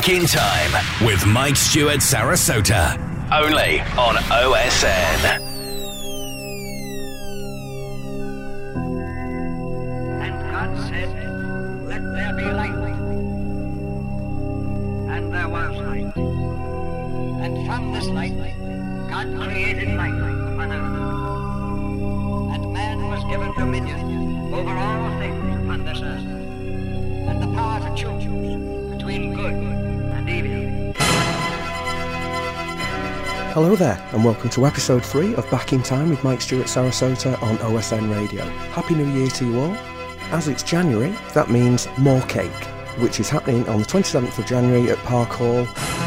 Back in Time with Mike Stewart Sarasota. Only on OSN. And God said, Let there be light. And there was light. And from this light, God created upon earth. And man was given dominion over all things upon this earth. And the power to choose between good Hello there, and welcome to episode 3 of Back in Time with Mike Stewart Sarasota on OSN Radio. Happy New Year to you all. As it's January, that means More Cake, which is happening on the 27th of January at Park Hall.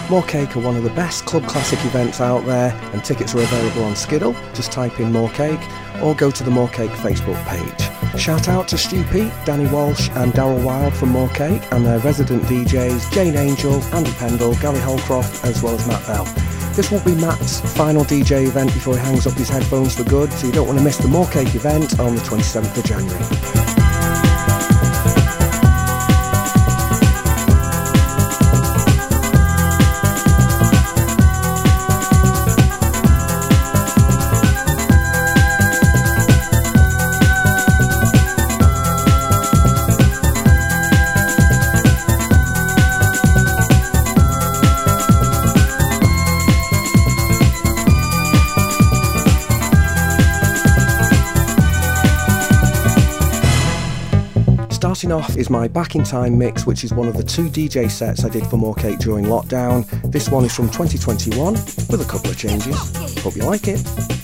More Cake are one of the best club classic events out there, and tickets are available on Skiddle. Just type in More Cake or go to the More Cake Facebook page. Shout out to Stu Pete, Danny Walsh, and Daryl Wild from More Cake, and their resident DJs Jane Angel, Andy Pendle, Gary Holcroft, as well as Matt Bell. This will be Matt's final DJ event before he hangs up his headphones for good, so you don't want to miss the More Cake event on the 27th of January. Off is my Back in Time mix, which is one of the two DJ sets I did for More Cake during lockdown. This one is from 2021 with a couple of changes. Hope you like it.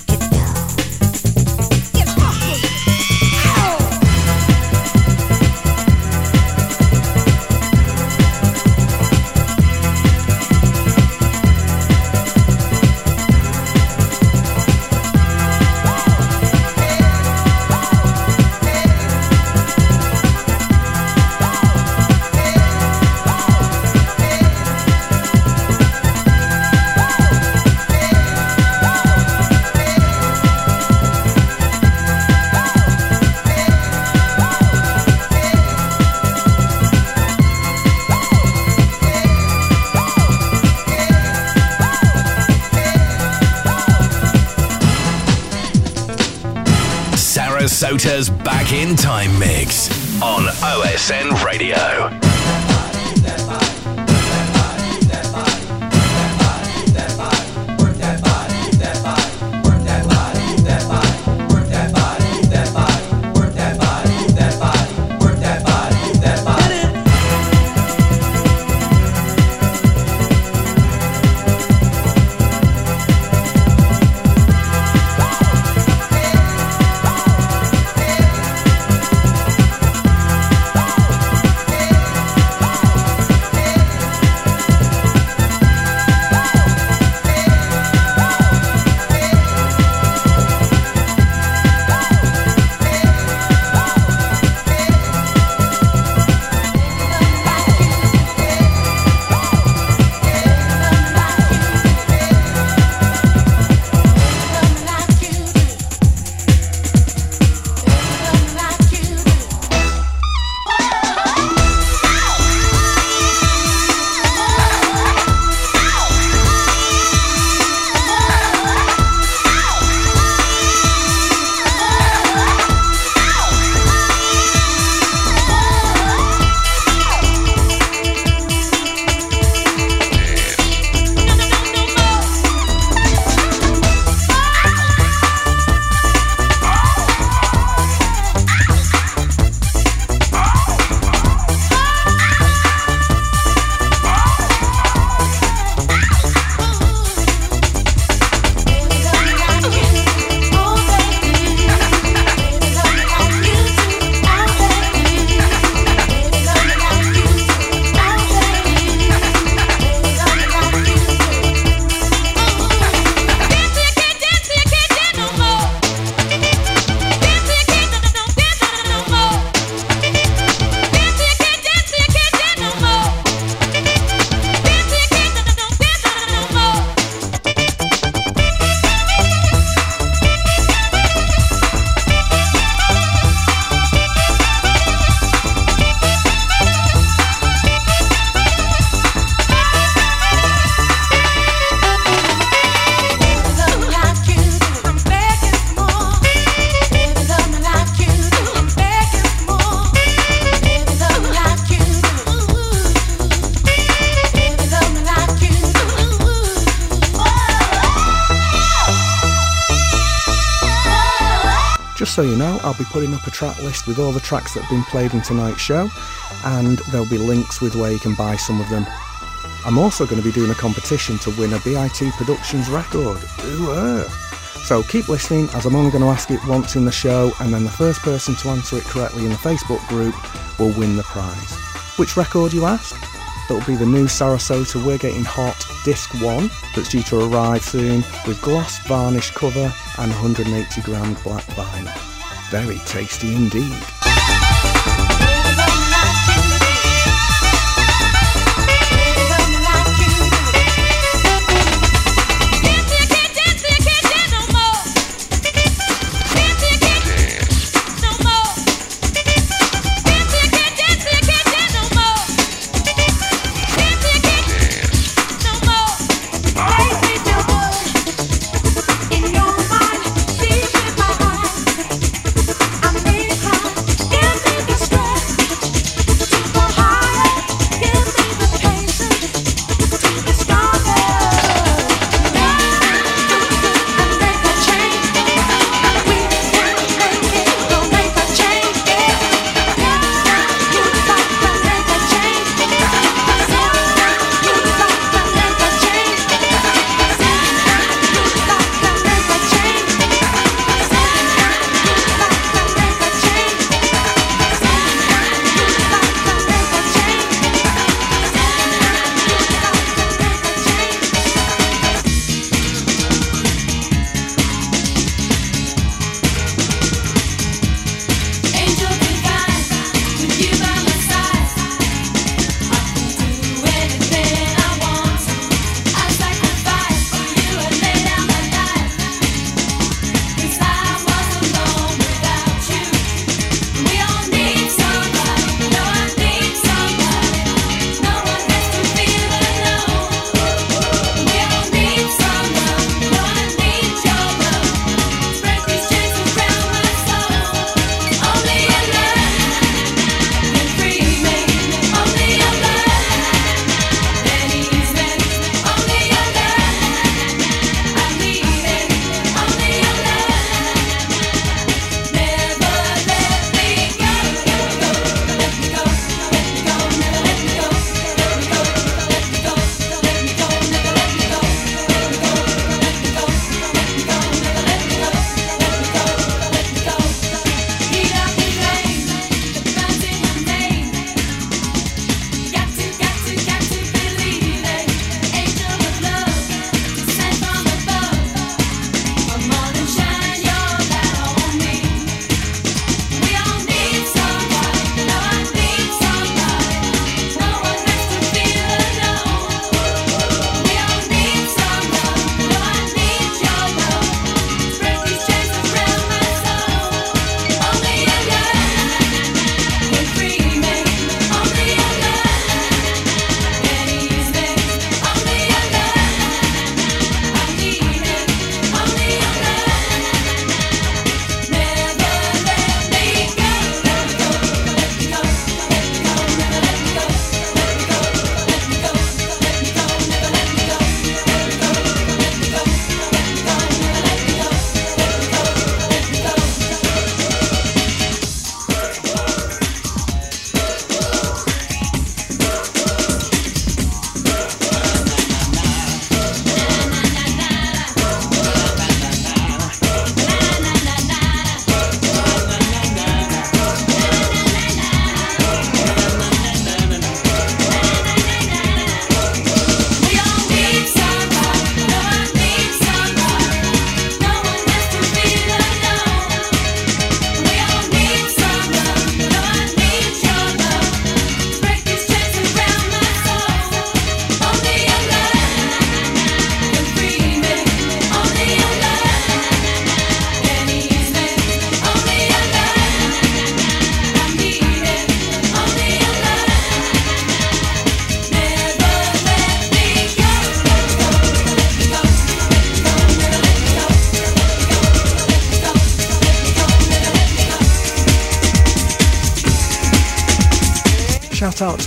Back in Time mix on OSN Radio. So you know, I'll be putting up a track list with all the tracks that have been played in tonight's show, and there'll be links with where you can buy some of them. I'm also going to be doing a competition to win a BIT Productions record. Ooh, ah. so keep listening as I'm only going to ask it once in the show, and then the first person to answer it correctly in the Facebook group will win the prize. Which record, you ask? That'll be the new Sarasota We're Getting Hot Disc 1 that's due to arrive soon with gloss varnish cover and 180 gram black vinyl. Very tasty indeed.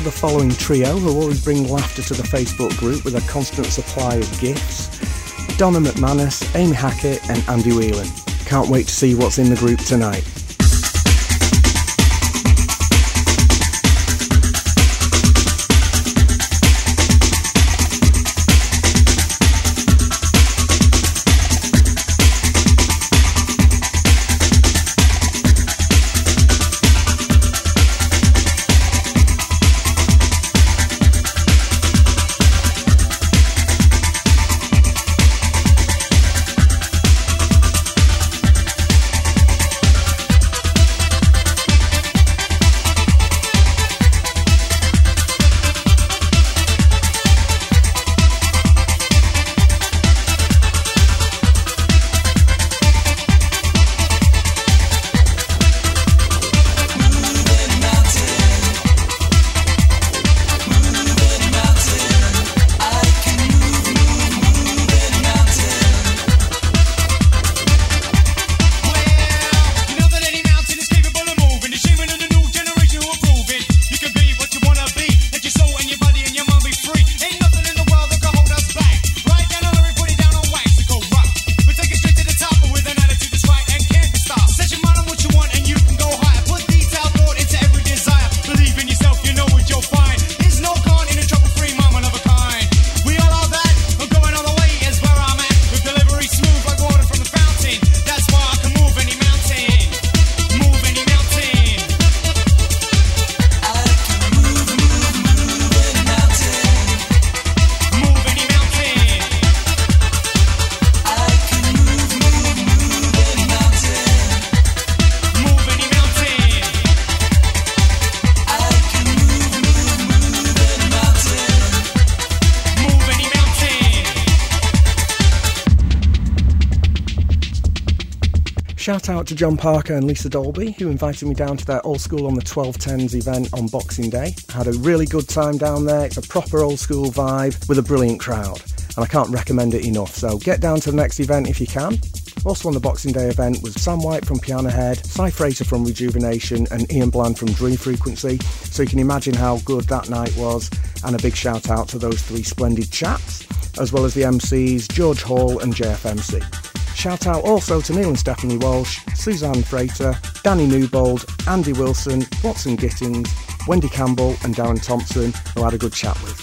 To the following trio who always bring laughter to the Facebook group with a constant supply of gifts Donna McManus, Amy Hackett, and Andy Whelan. Can't wait to see what's in the group tonight. Out to John Parker and Lisa Dolby, who invited me down to their Old School on the 1210s event on Boxing Day. I had a really good time down there. It's a proper old school vibe with a brilliant crowd, and I can't recommend it enough. So get down to the next event if you can. Also on the Boxing Day event was Sam White from Piano Head, Cy Frater from Rejuvenation, and Ian Bland from Dream Frequency. So you can imagine how good that night was. And a big shout out to those three splendid chaps, as well as the MCs George Hall and JFMC. Shout out also to Neil and Stephanie Walsh, Suzanne Frater, Danny Newbold, Andy Wilson, Watson Gittins, Wendy Campbell, and Darren Thompson, who I had a good chat with.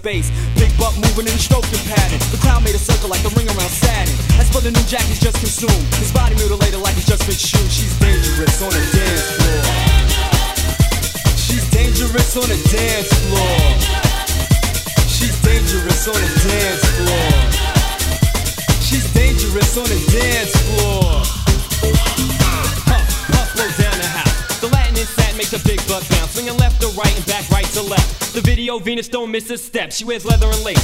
space. steps. She wears leather and lace.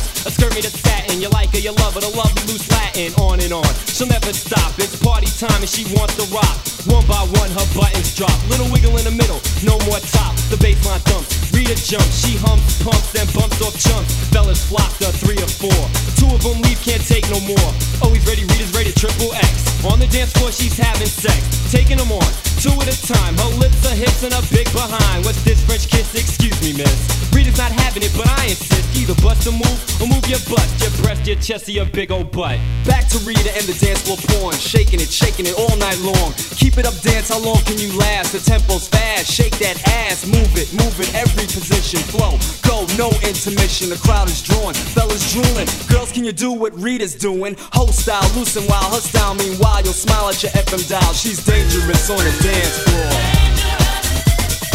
chest of your big old butt. Back to Rita and the dance floor porn. Shaking it, shaking it all night long. Keep it up, dance, how long can you last? The tempo's fast, shake that ass, move it, move it, every position. Flow, go, no intermission. The crowd is drawn, fellas drooling. Girls, can you do what Rita's doing? Ho style, loosen while her style. Meanwhile, you'll smile at your FM dial. She's dangerous on the dance floor.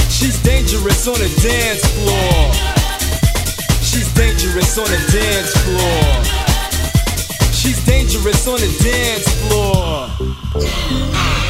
She's dangerous on the dance floor. She's dangerous on the dance floor dangerous on the dance floor.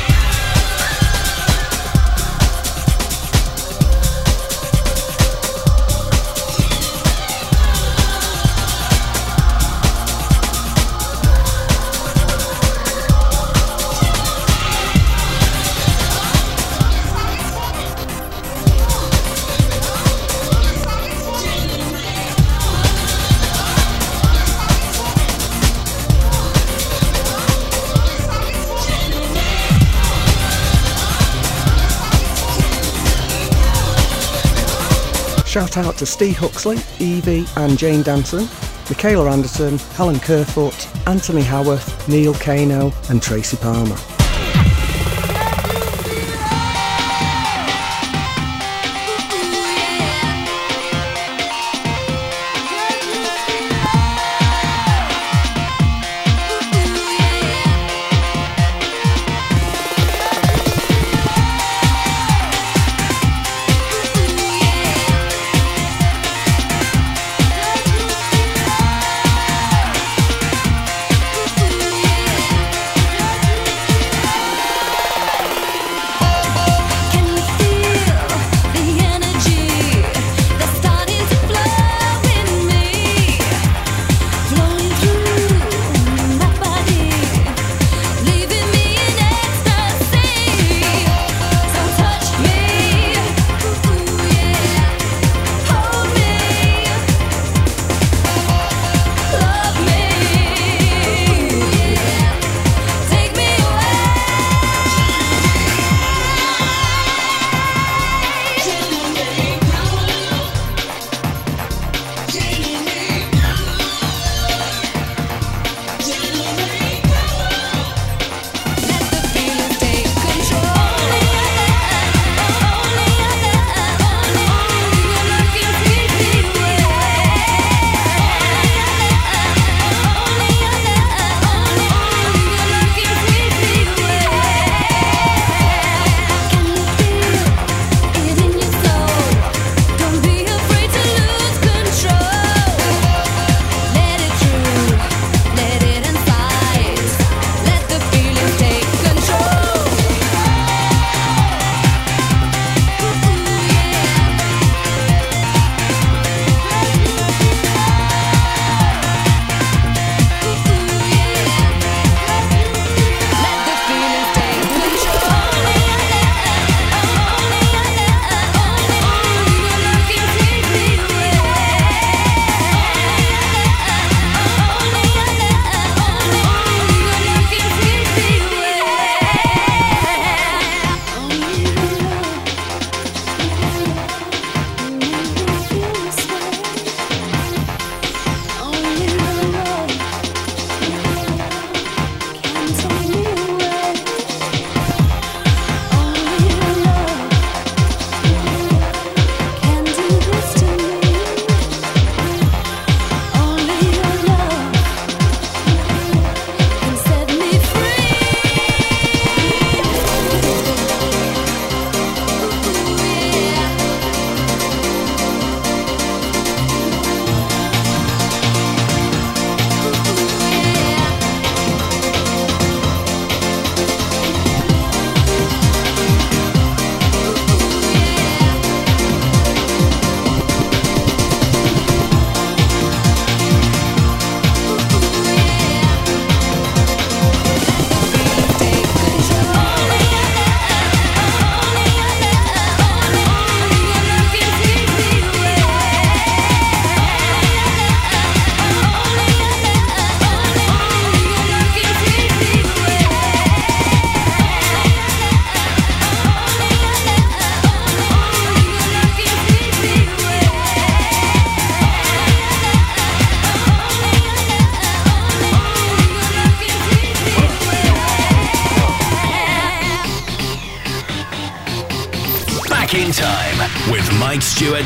Shout out to Steve Huxley, Evie and Jane Danson, Michaela Anderson, Helen Kerfoot, Anthony Howarth, Neil Kano and Tracy Palmer.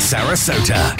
Sarasota.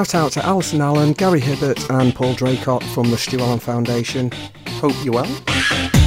Shout out to Alison Allen, Gary Hibbert, and Paul Draycott from the Stu Allen Foundation. Hope you're well.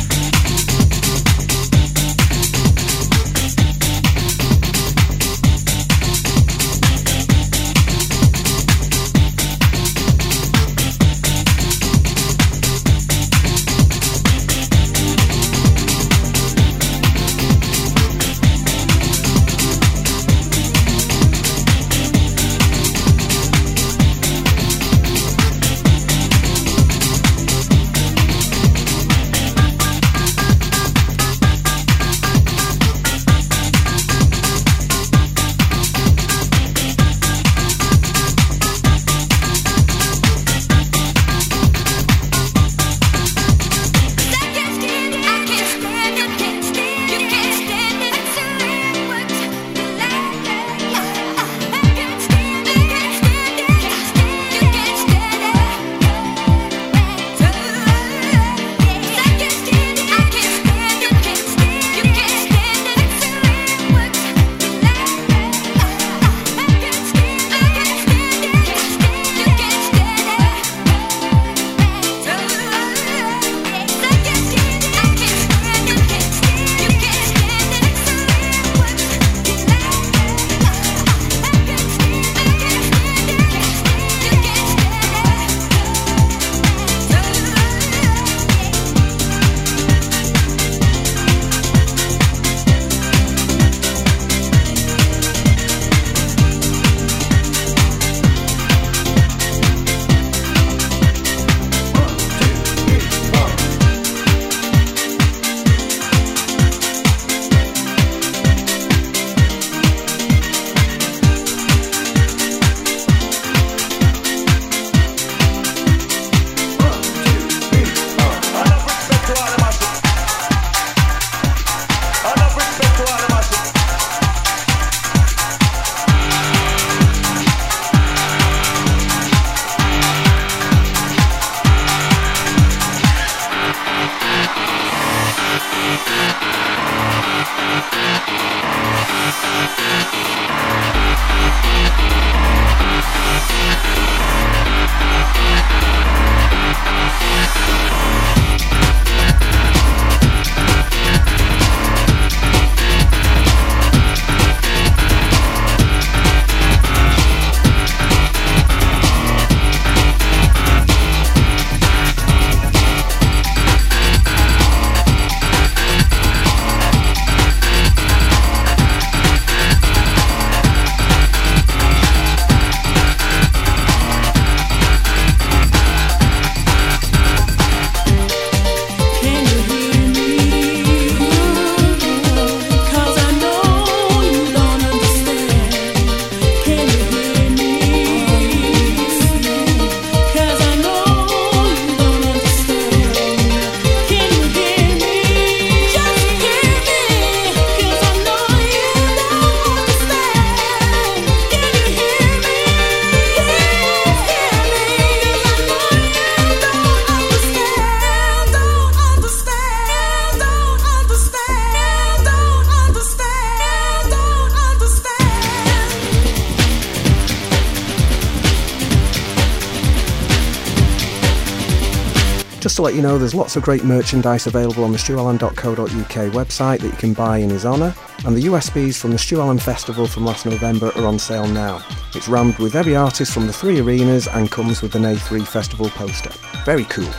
Let you know there's lots of great merchandise available on the stuallen.co.uk website that you can buy in his honour, and the USBs from the Stu Allen Festival from last November are on sale now. It's rammed with every artist from the three arenas and comes with an A3 festival poster. Very cool.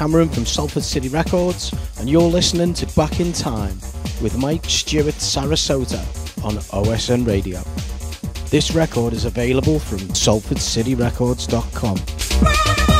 Cameron from Salford City Records, and you're listening to Back in Time with Mike Stewart Sarasota on OSN Radio. This record is available from salfordcityrecords.com.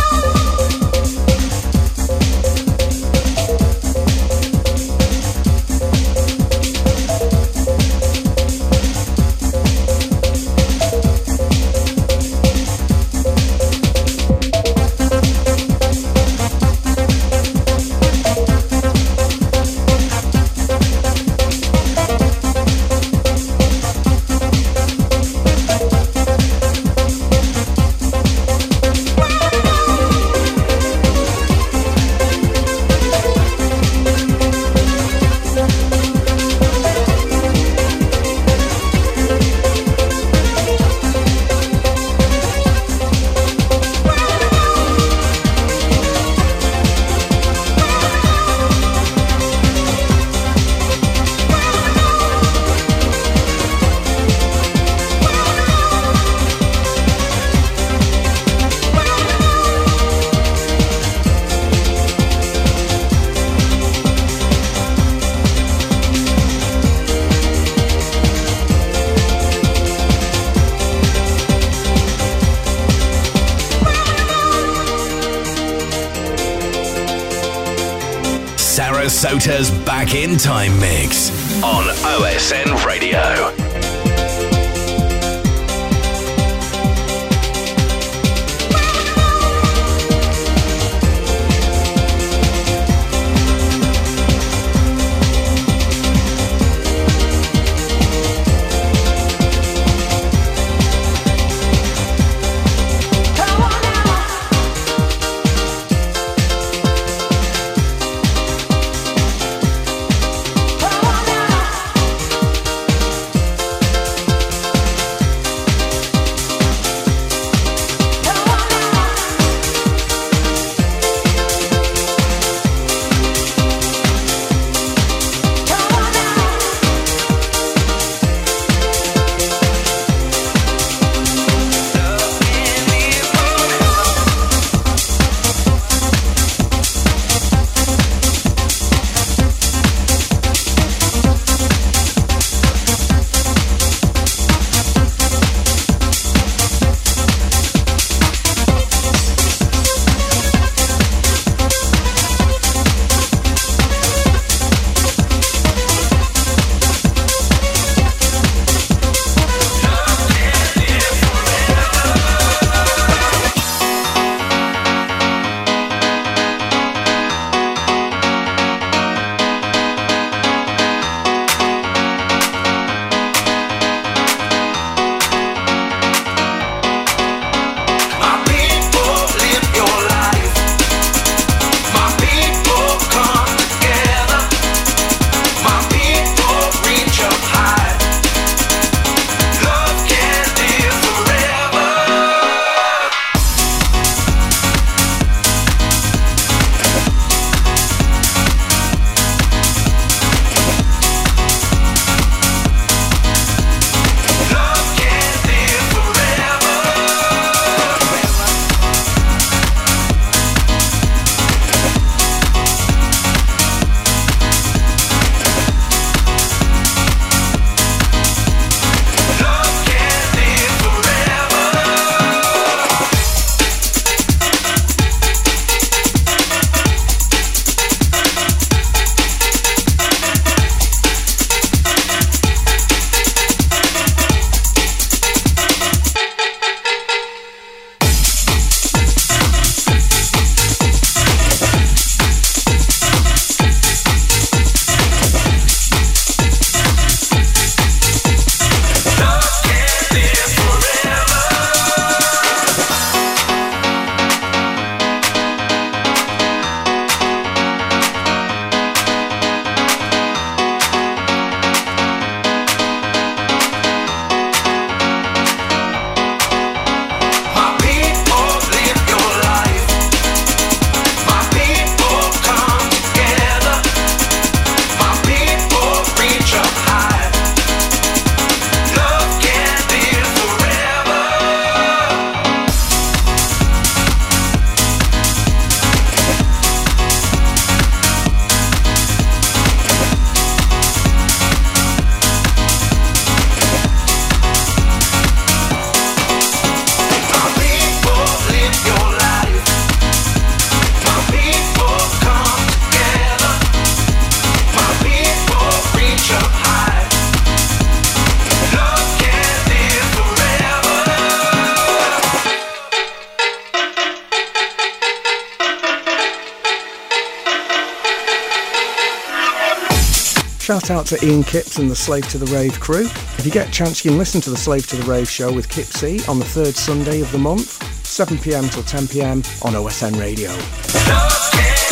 Time mix Shout out to Ian Kipps and the Slave to the Rave crew. If you get a chance, you can listen to the Slave to the Rave show with Kipsy on the third Sunday of the month, 7pm till 10pm on OSN Radio. listening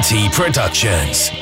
BIT Productions.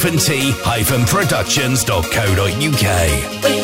t-productions.co.uk.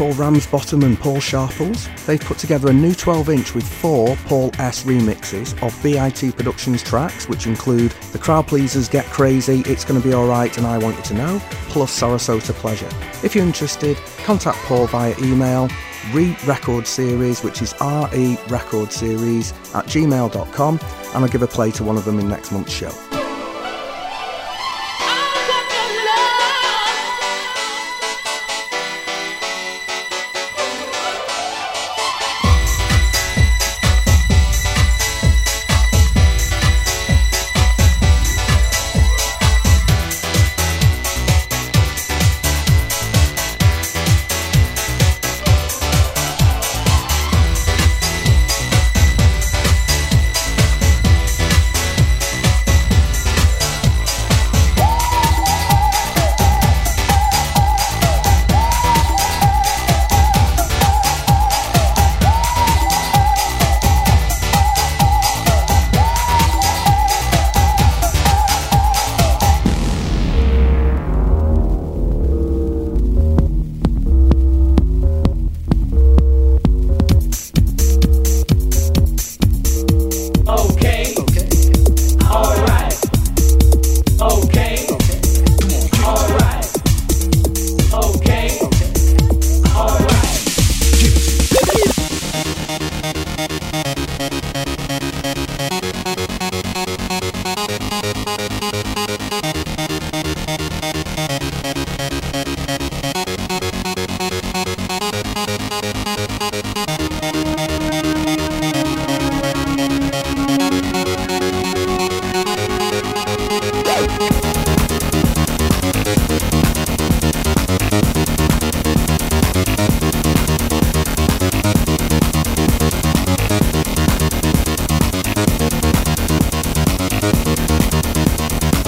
Paul Ramsbottom and Paul Sharples. They've put together a new 12 inch with four Paul S remixes of BIT Productions tracks, which include The Crowd Pleasers, Get Crazy, It's Gonna Be Alright, and I Want You to Know, plus Sarasota Pleasure. If you're interested, contact Paul via email re record series, which is re record series at gmail.com, and I'll give a play to one of them in next month's show.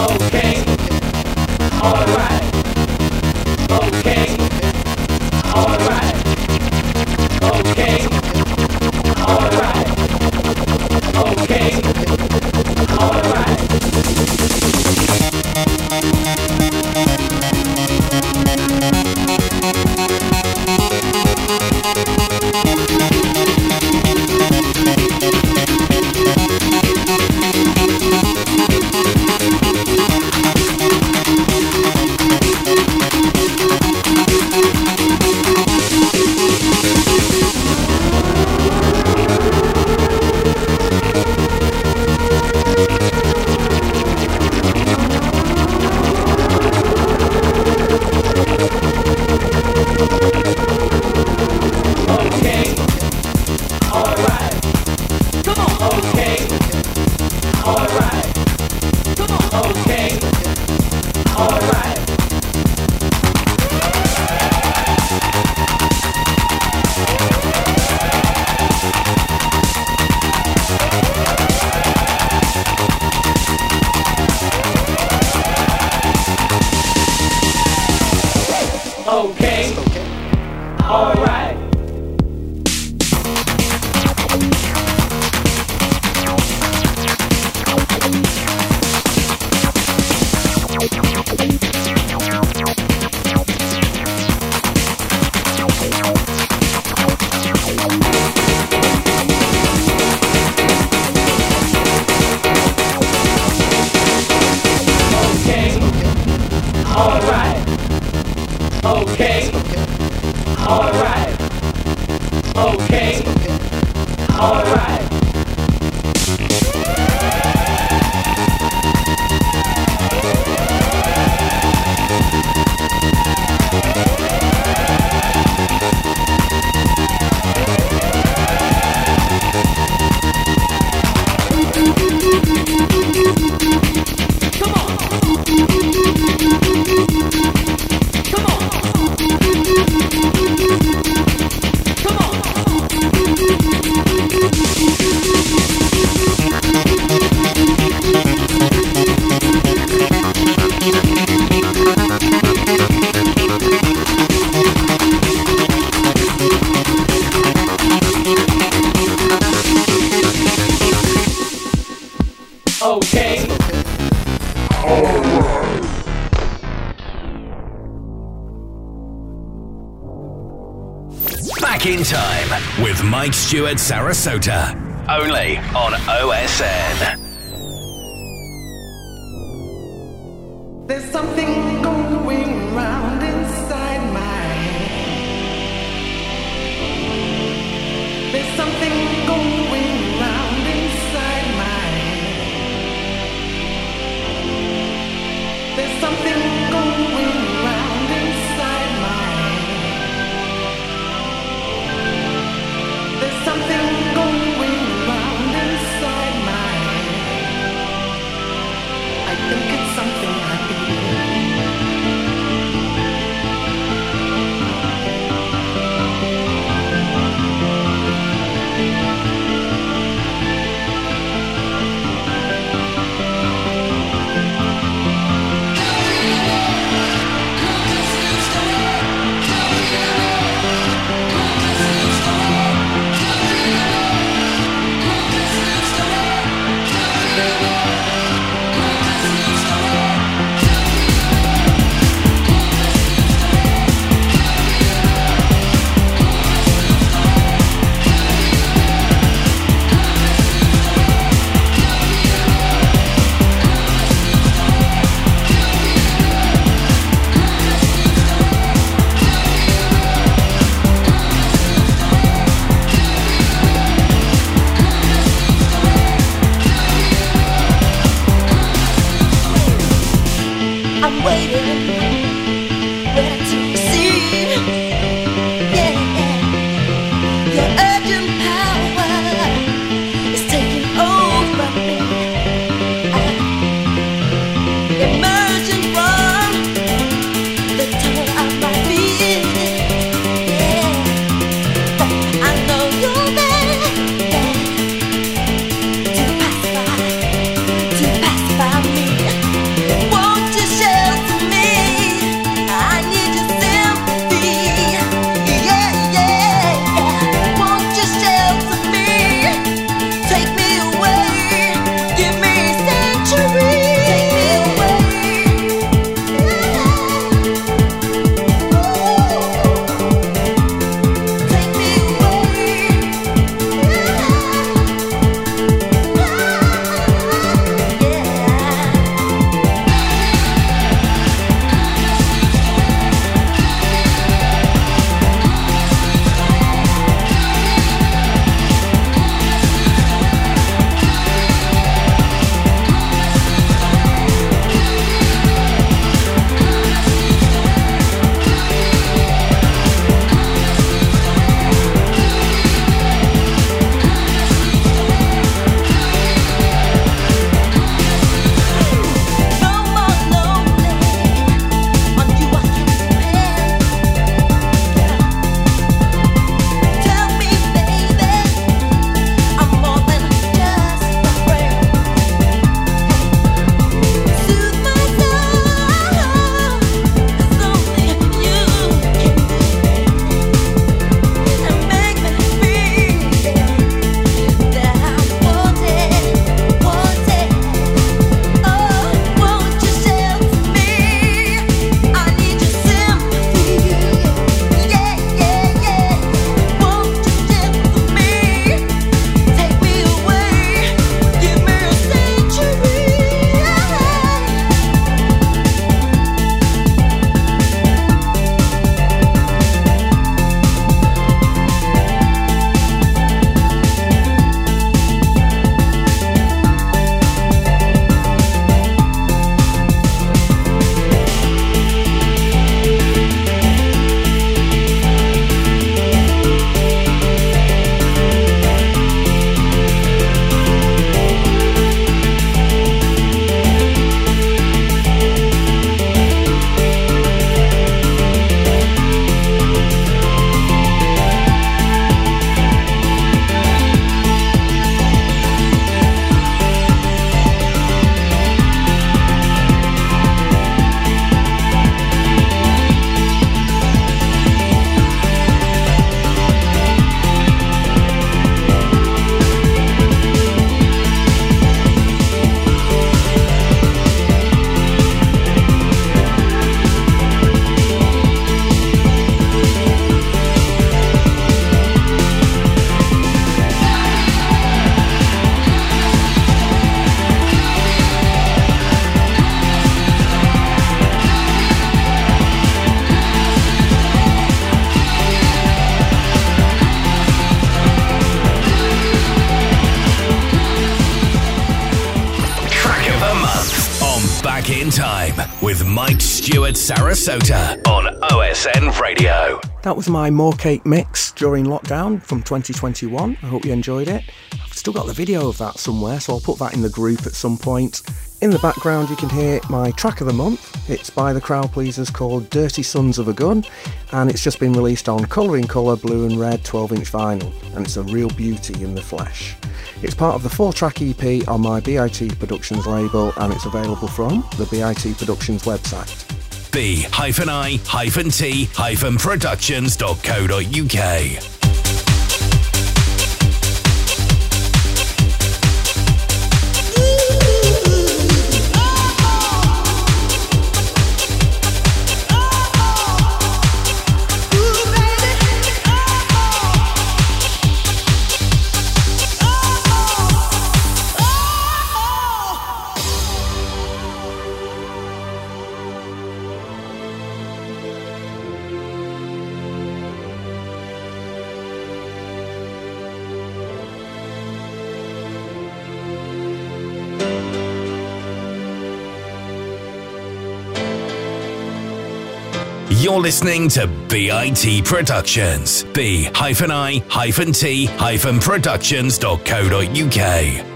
Okay. Alright. Okay. Mike Stewart Sarasota. Was my More Cake mix during lockdown from 2021. I hope you enjoyed it. I've still got the video of that somewhere, so I'll put that in the group at some point. In the background, you can hear my track of the month. It's by the crowd pleasers called Dirty Sons of a Gun, and it's just been released on Colour in Colour Blue and Red 12 inch vinyl, and it's a real beauty in the flesh. It's part of the four track EP on my BIT Productions label, and it's available from the BIT Productions website. b-i-t-productions.co.uk. You're listening to BIT Productions. B-I-T-productions.co.uk. Track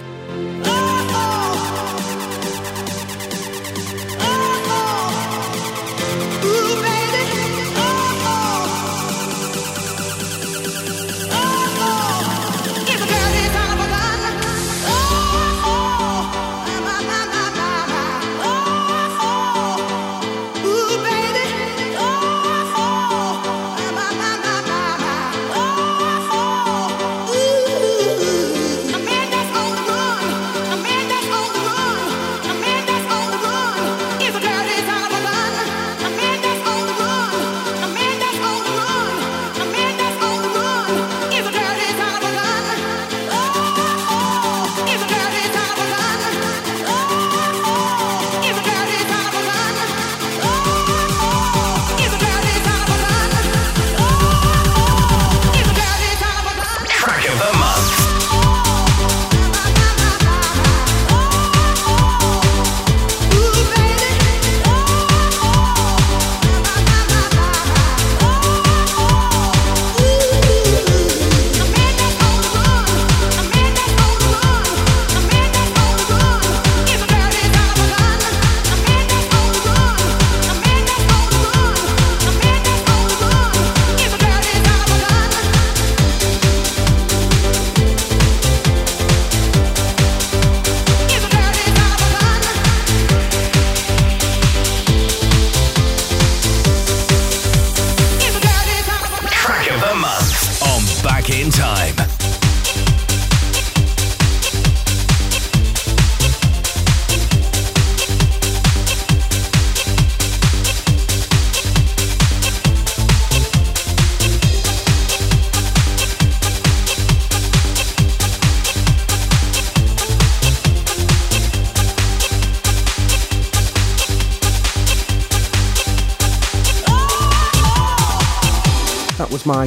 Time.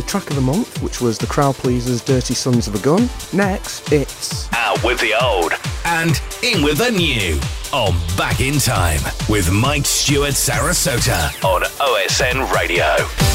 Track of the month, which was the crowd pleasers Dirty Sons of a Gun. Next, it's Out with the old and in with the new on Back in Time with Mike Stewart Sarasota on OSN Radio.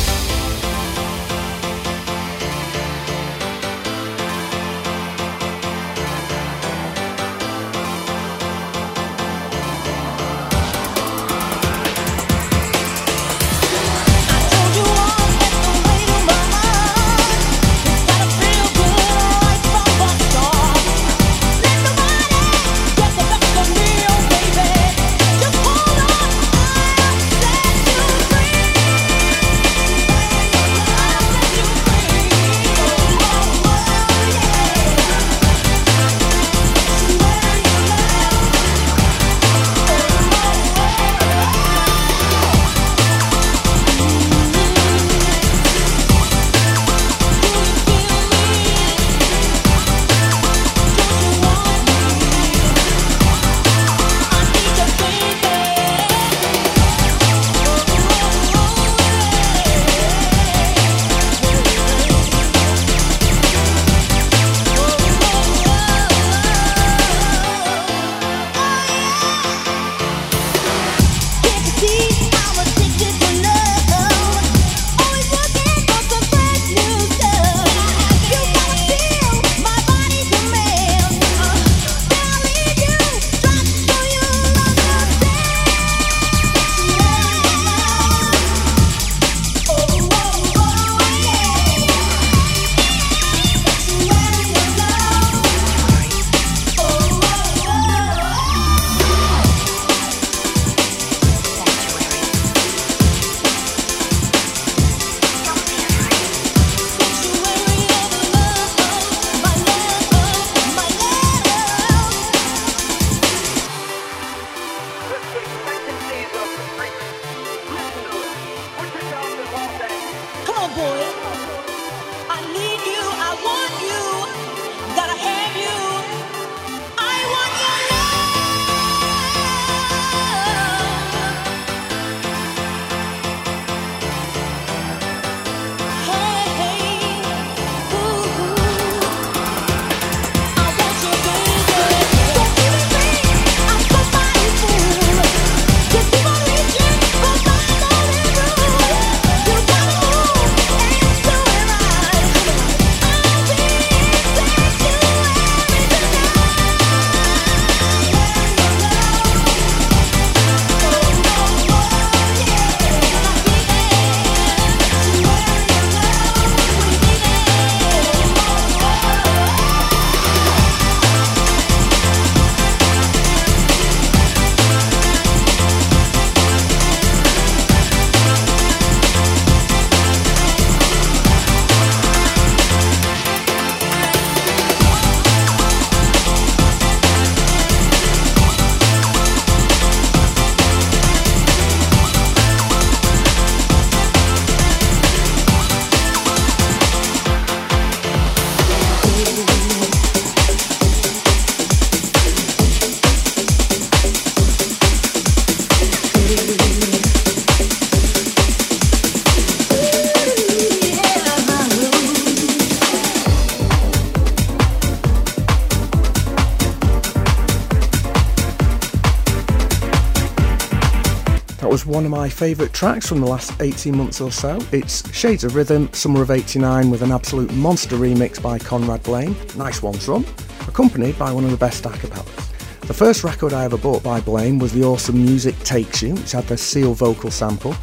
One of my favourite tracks from the last 18 months or so. It's Shades of Rhythm, Summer of 89, with an absolute monster remix by Conrad Blame. Nice one, from, accompanied by one of the best acapellas. The first record I ever bought by Blame was the awesome Music Takes You, which had the Seal vocal sample.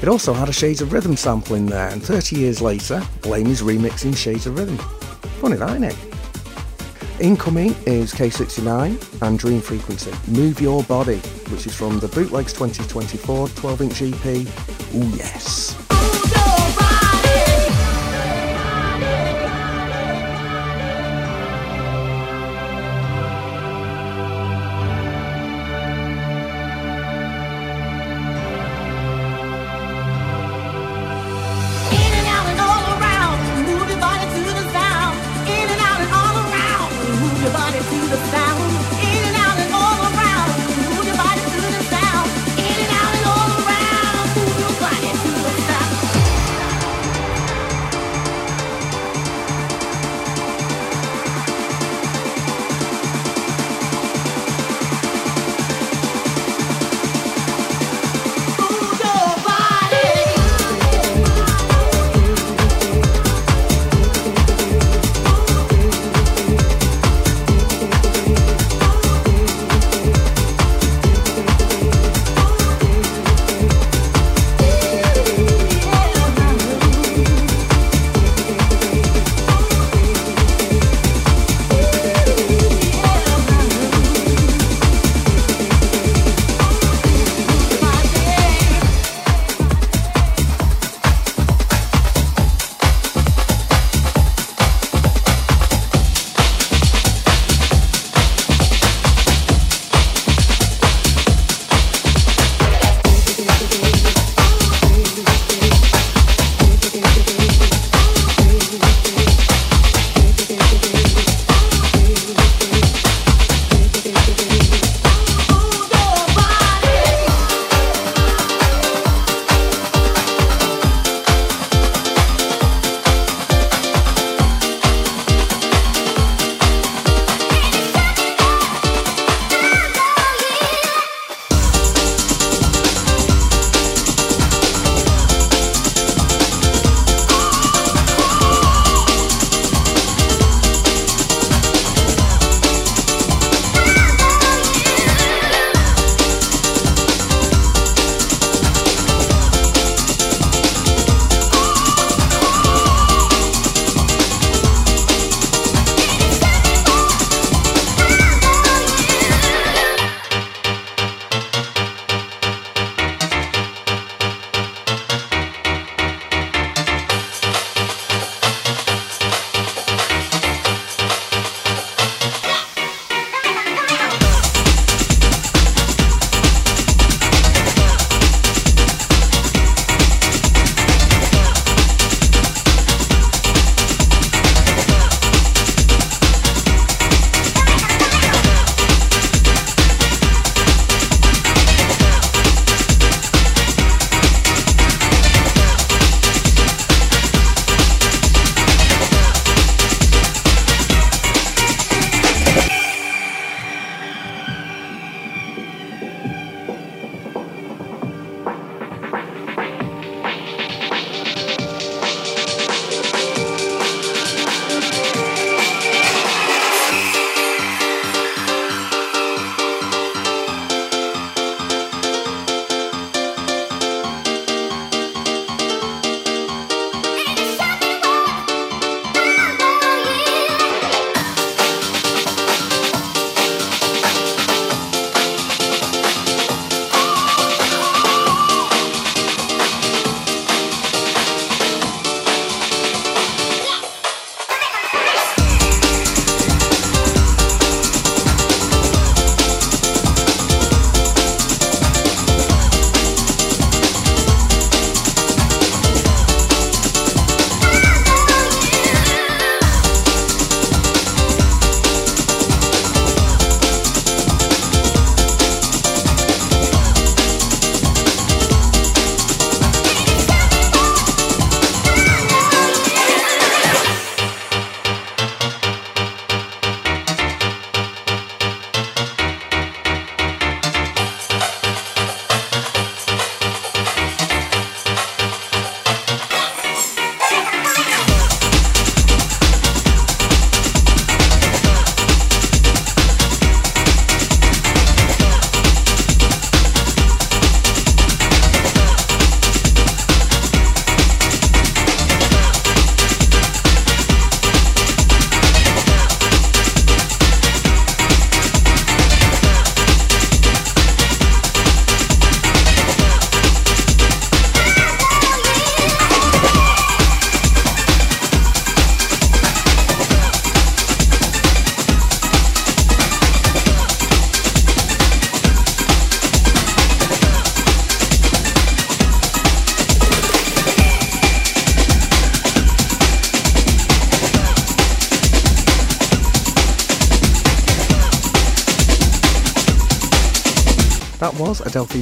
It also had a Shades of Rhythm sample in there, and 30 years later, Blame is remixing Shades of Rhythm. Funny that, isn't it? Incoming is K69 and Dream Frequency. Move Your Body, which is from the Bootlegs 2024 12 inch EP. Oh, yes.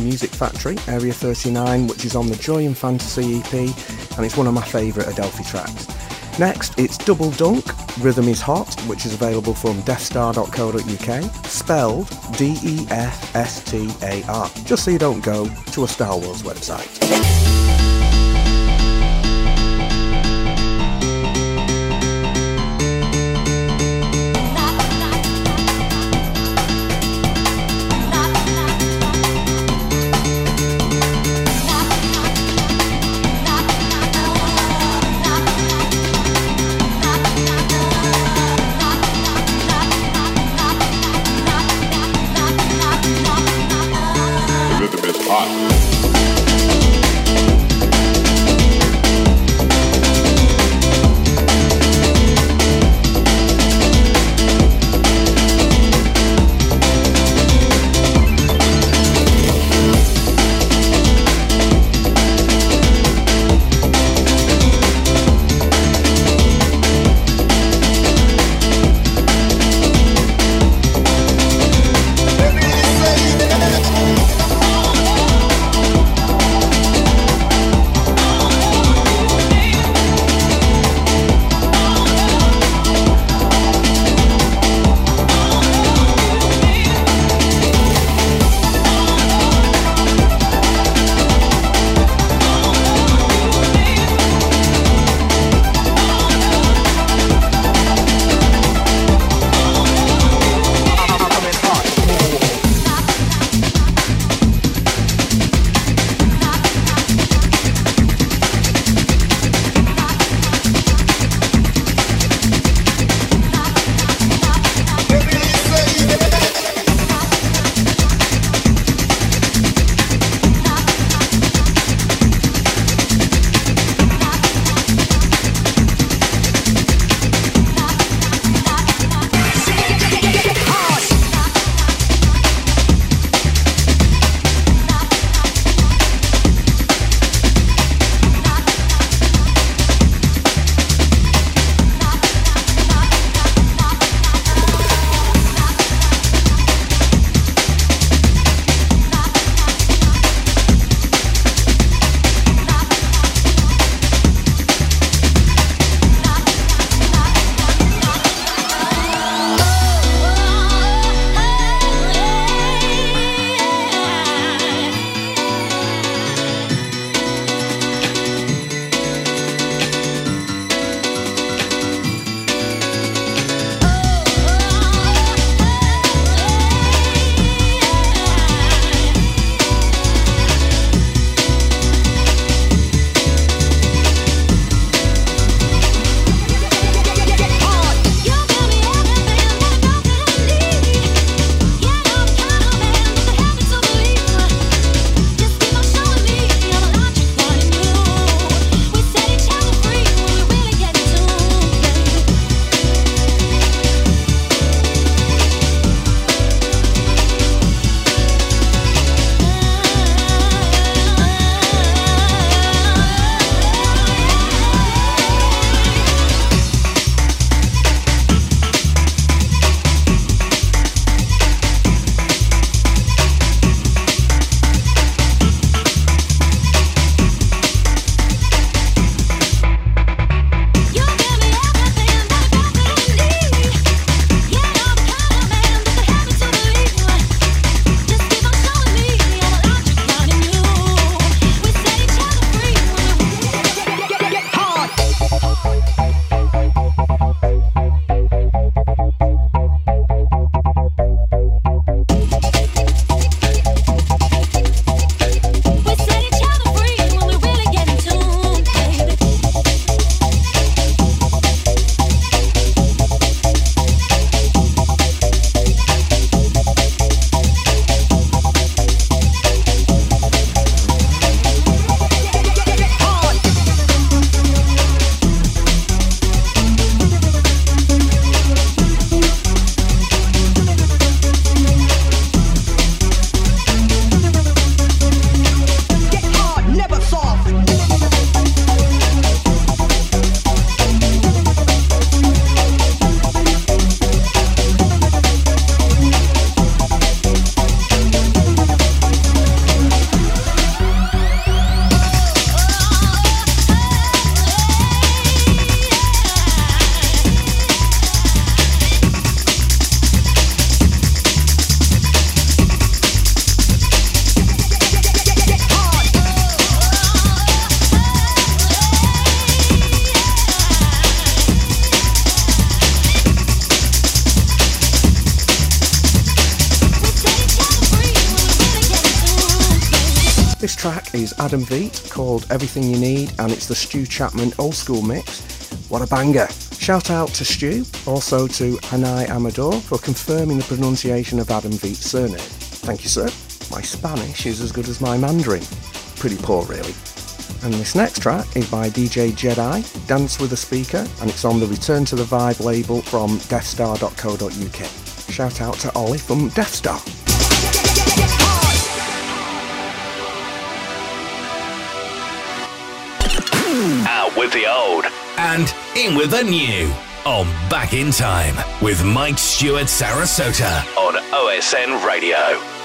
Music Factory, Area 39, which is on the Joy and Fantasy EP, and it's one of my favourite Adelphi tracks. Next, it's Double Dunk, Rhythm is Hot, which is available from defstar.co.uk, spelled D E F S T A R, just so you don't go to a Star Wars website. Adam Veet called Everything You Need and it's the Stu Chapman old school mix. What a banger! Shout out to Stu, also to Hanai Amador for confirming the pronunciation of Adam Veet's surname. Thank you, sir. My Spanish is as good as my Mandarin. Pretty poor, really. And this next track is by DJ Jedi, Dance with a Speaker, and it's on the Return to the Vibe label from defstar.co.uk. Shout out to Ollie from Defstar. And in with the new on Back in Time with Mike Stewart Sarasota on OSN Radio.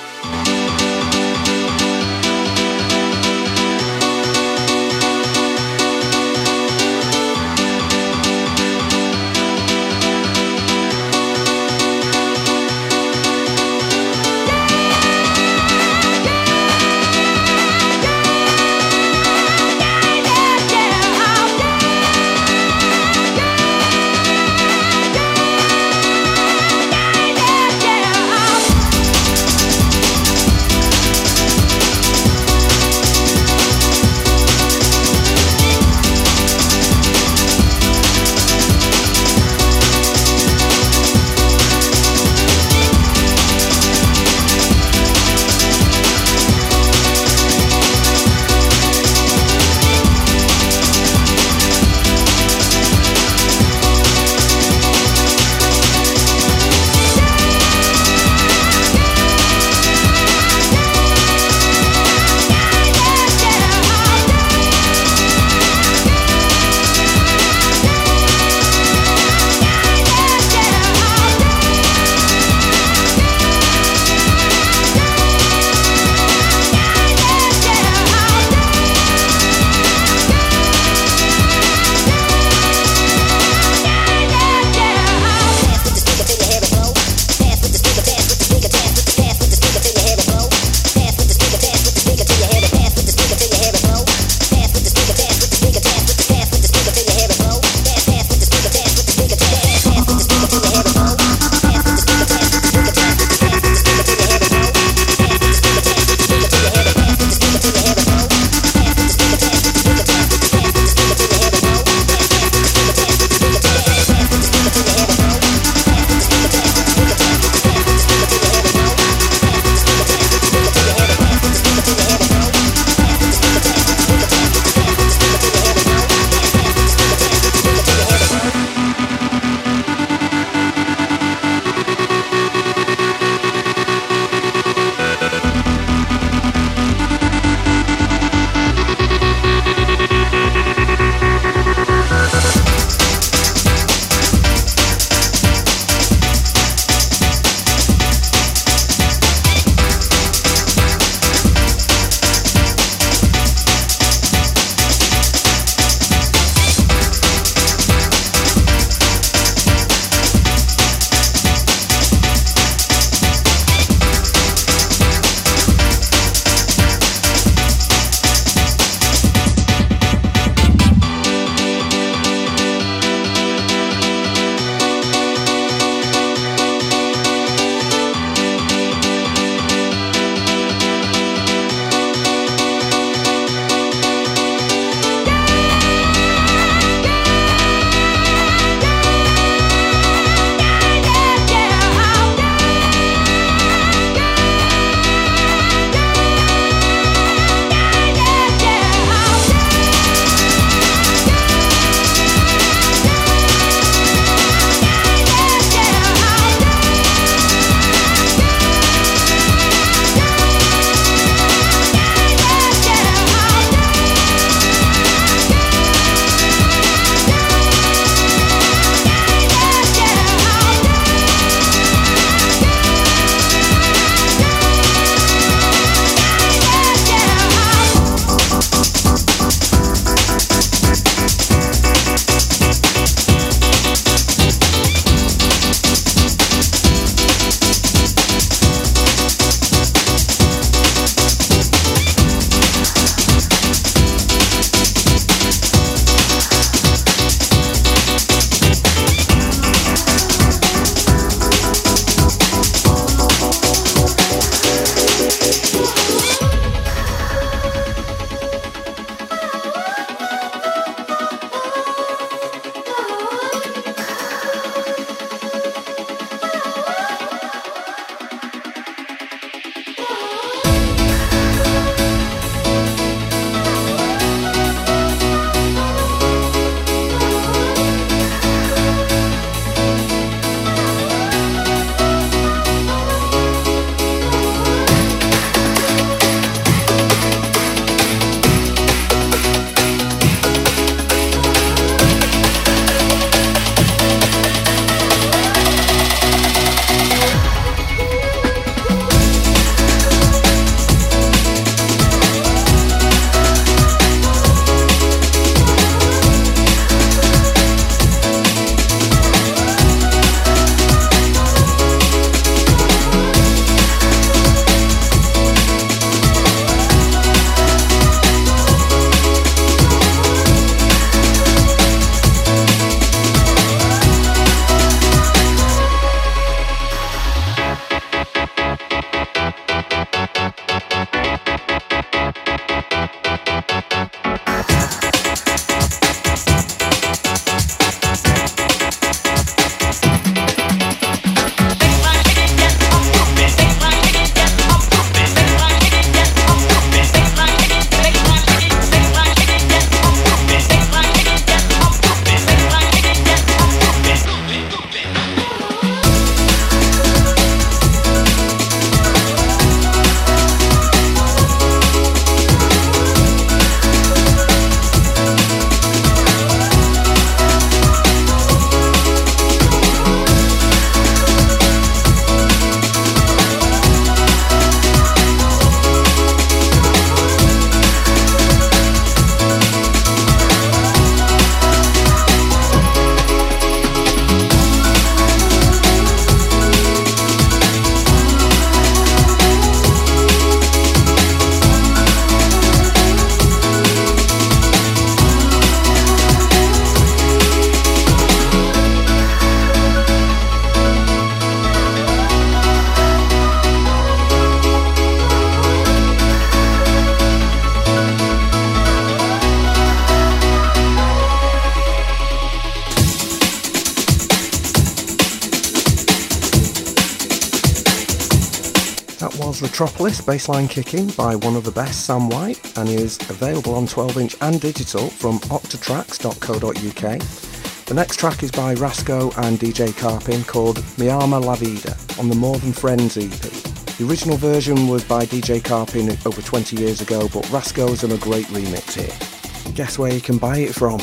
Metropolis bassline kicking by one of the best, Sam White, and is available on 12 inch and digital from octatracks.co.uk. The next track is by Rasco and DJ Carpin called Mi Alma La Vida on the More Than Friends EP. The original version was by DJ Carpin over 20 years ago, but Rasco's done a great remix here. Guess where you can buy it from?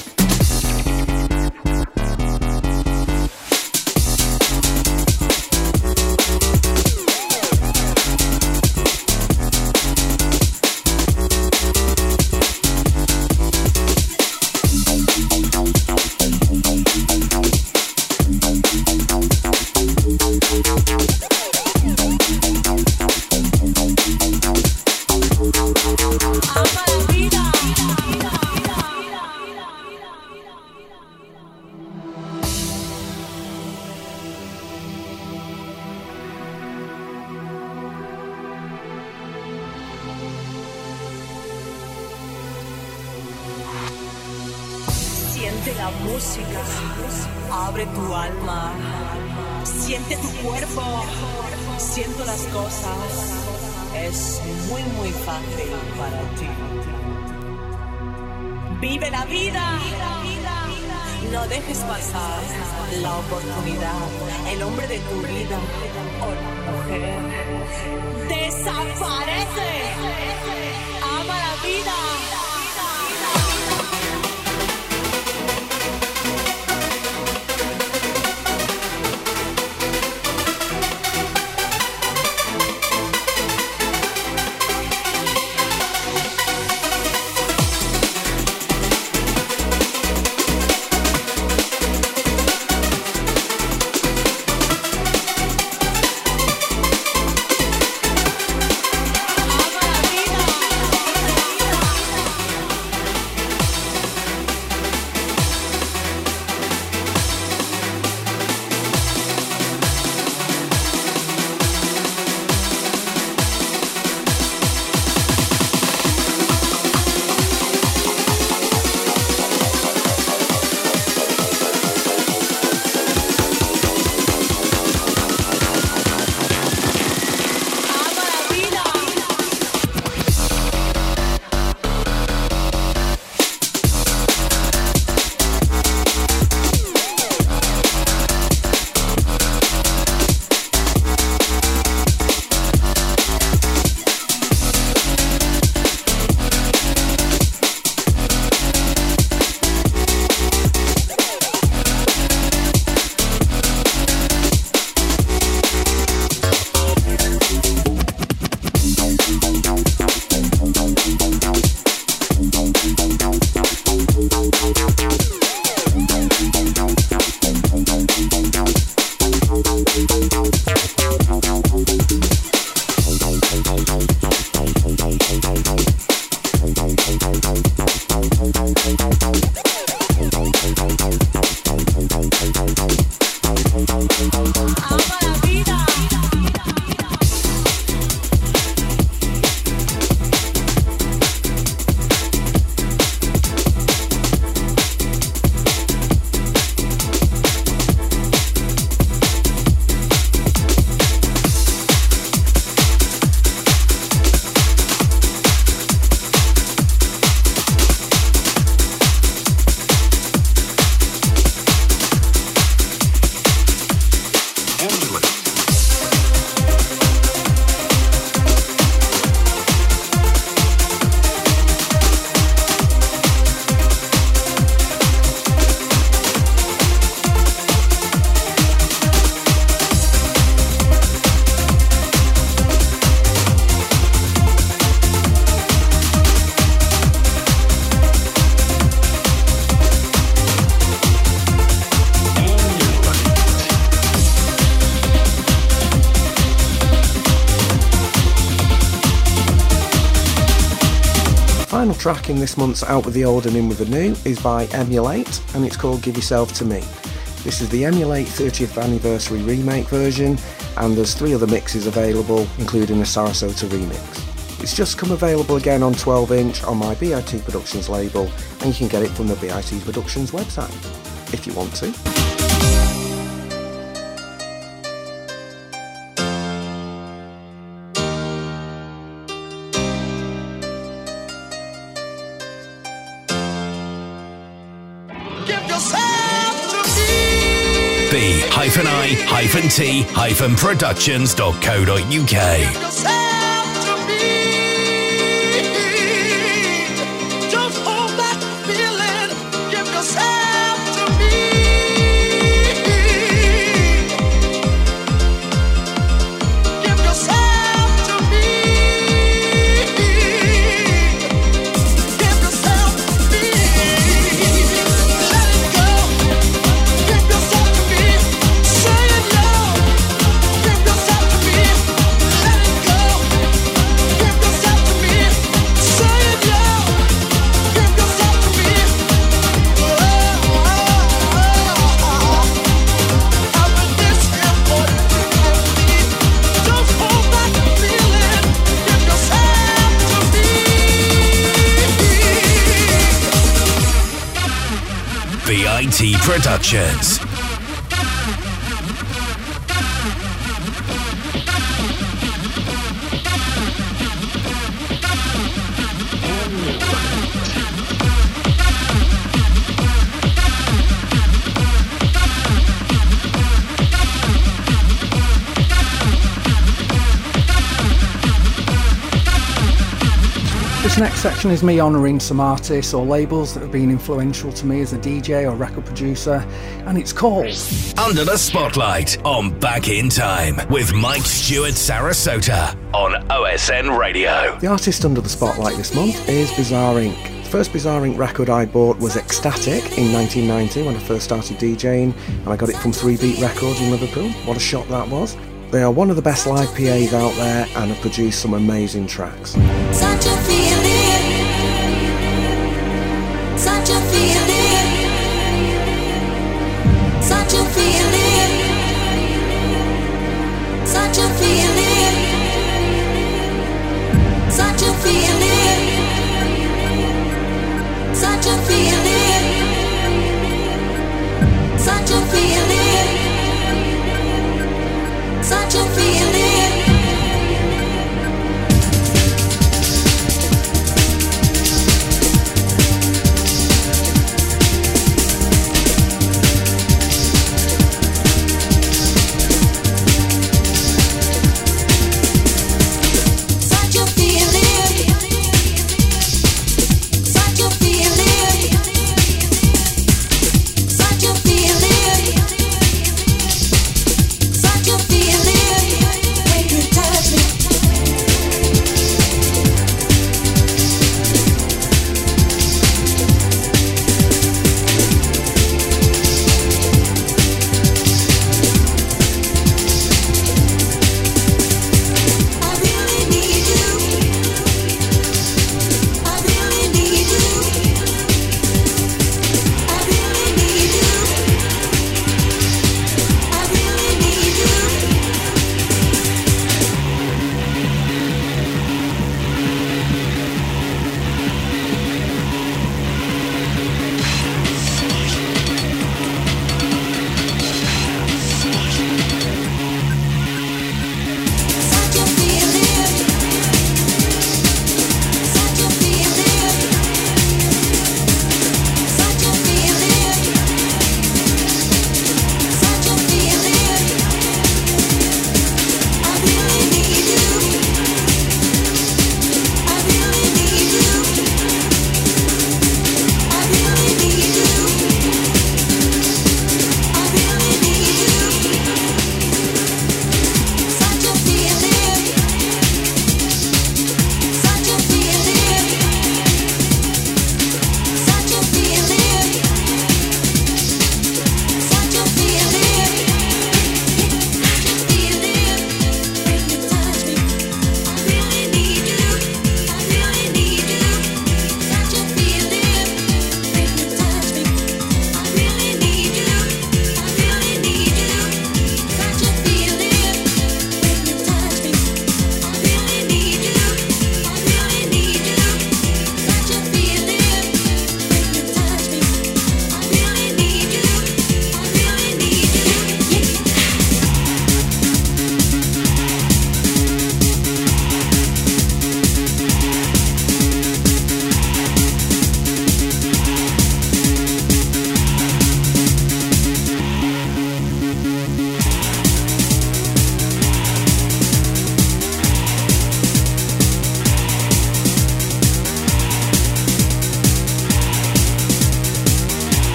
Track in this month's Out with the Old and In with the New is by Emulate and it's called Give Yourself to Me. This is the Emulate 30th anniversary remake version and there's three other mixes available including a Sarasota remix. It's just come available again on 12 inch on my BIT Productions label and you can get it from the BIT Productions website if you want to. b-i-t-productions.co.uk. Productions. Next section is me honouring some artists or labels that have been influential to me as a DJ or record producer, and it's called Under the Spotlight on Back in Time with Mike Stewart Sarasota on OSN Radio. The artist under the spotlight this month is Bizarre Inc. The first Bizarre Inc. record I bought was X-Static in 1990 when I first started DJing, and I got it from 3 Beat Records in Liverpool. What a shot that was! They are one of the best live PAs out there and have produced some amazing tracks.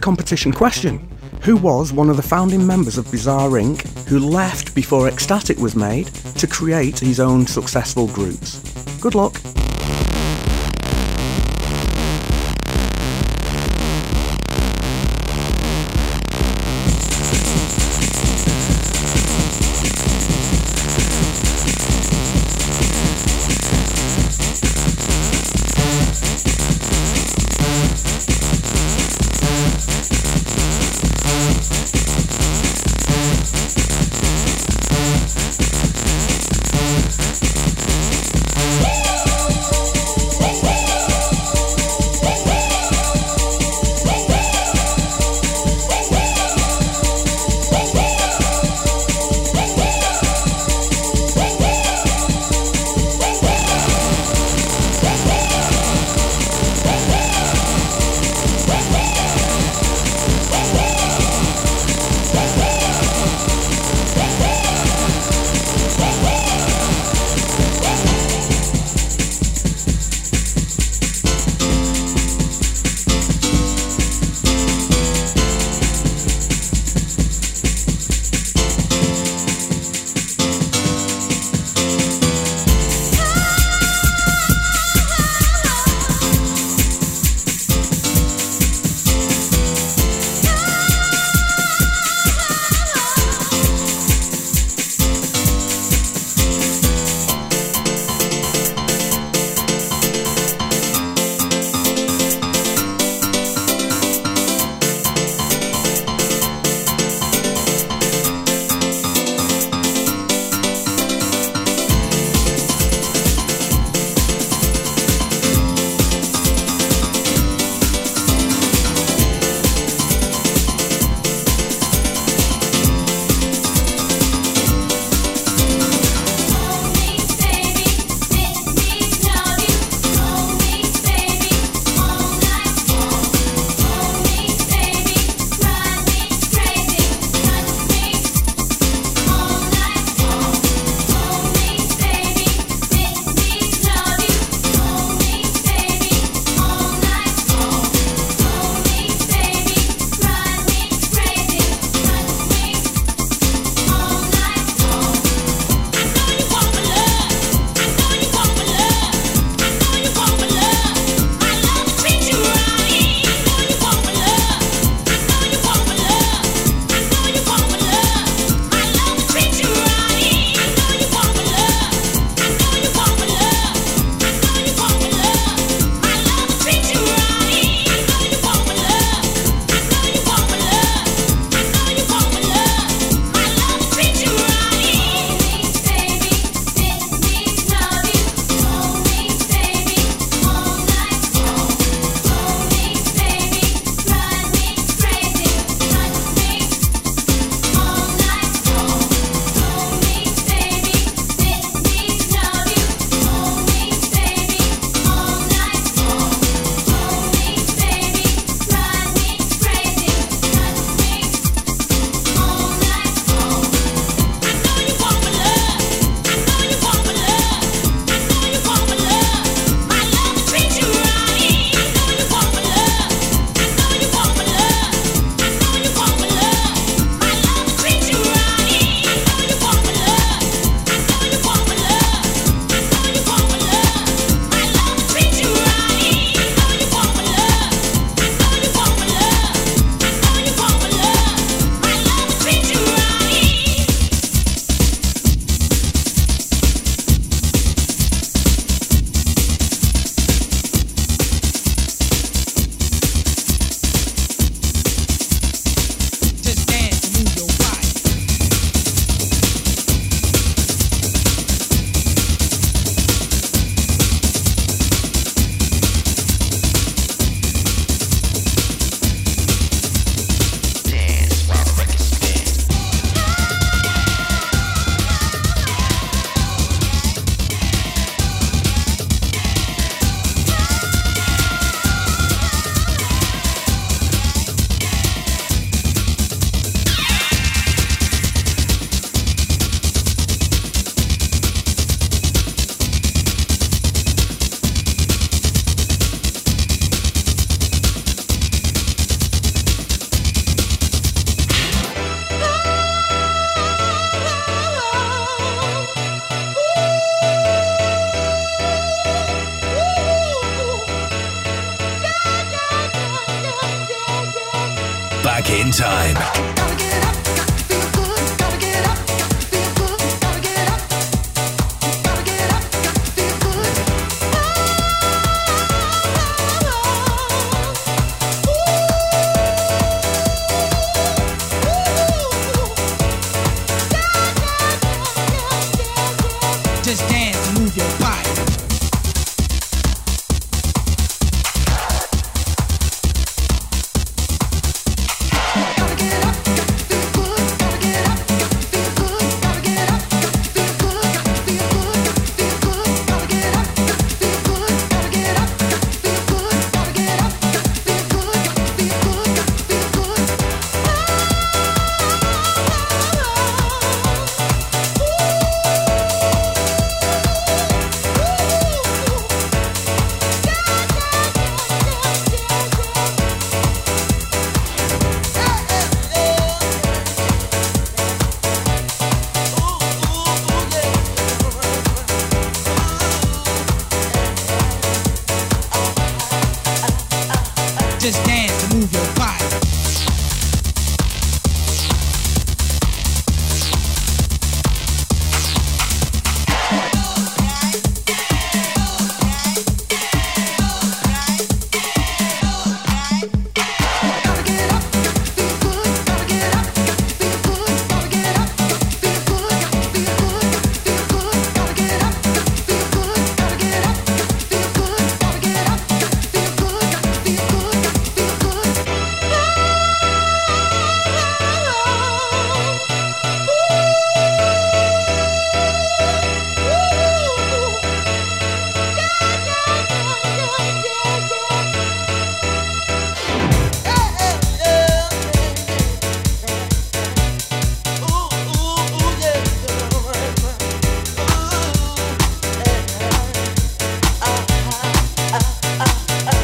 Competition question. Who was one of the founding members of Bizarre Inc., who left before X-Static was made to create his own successful groups? Good luck.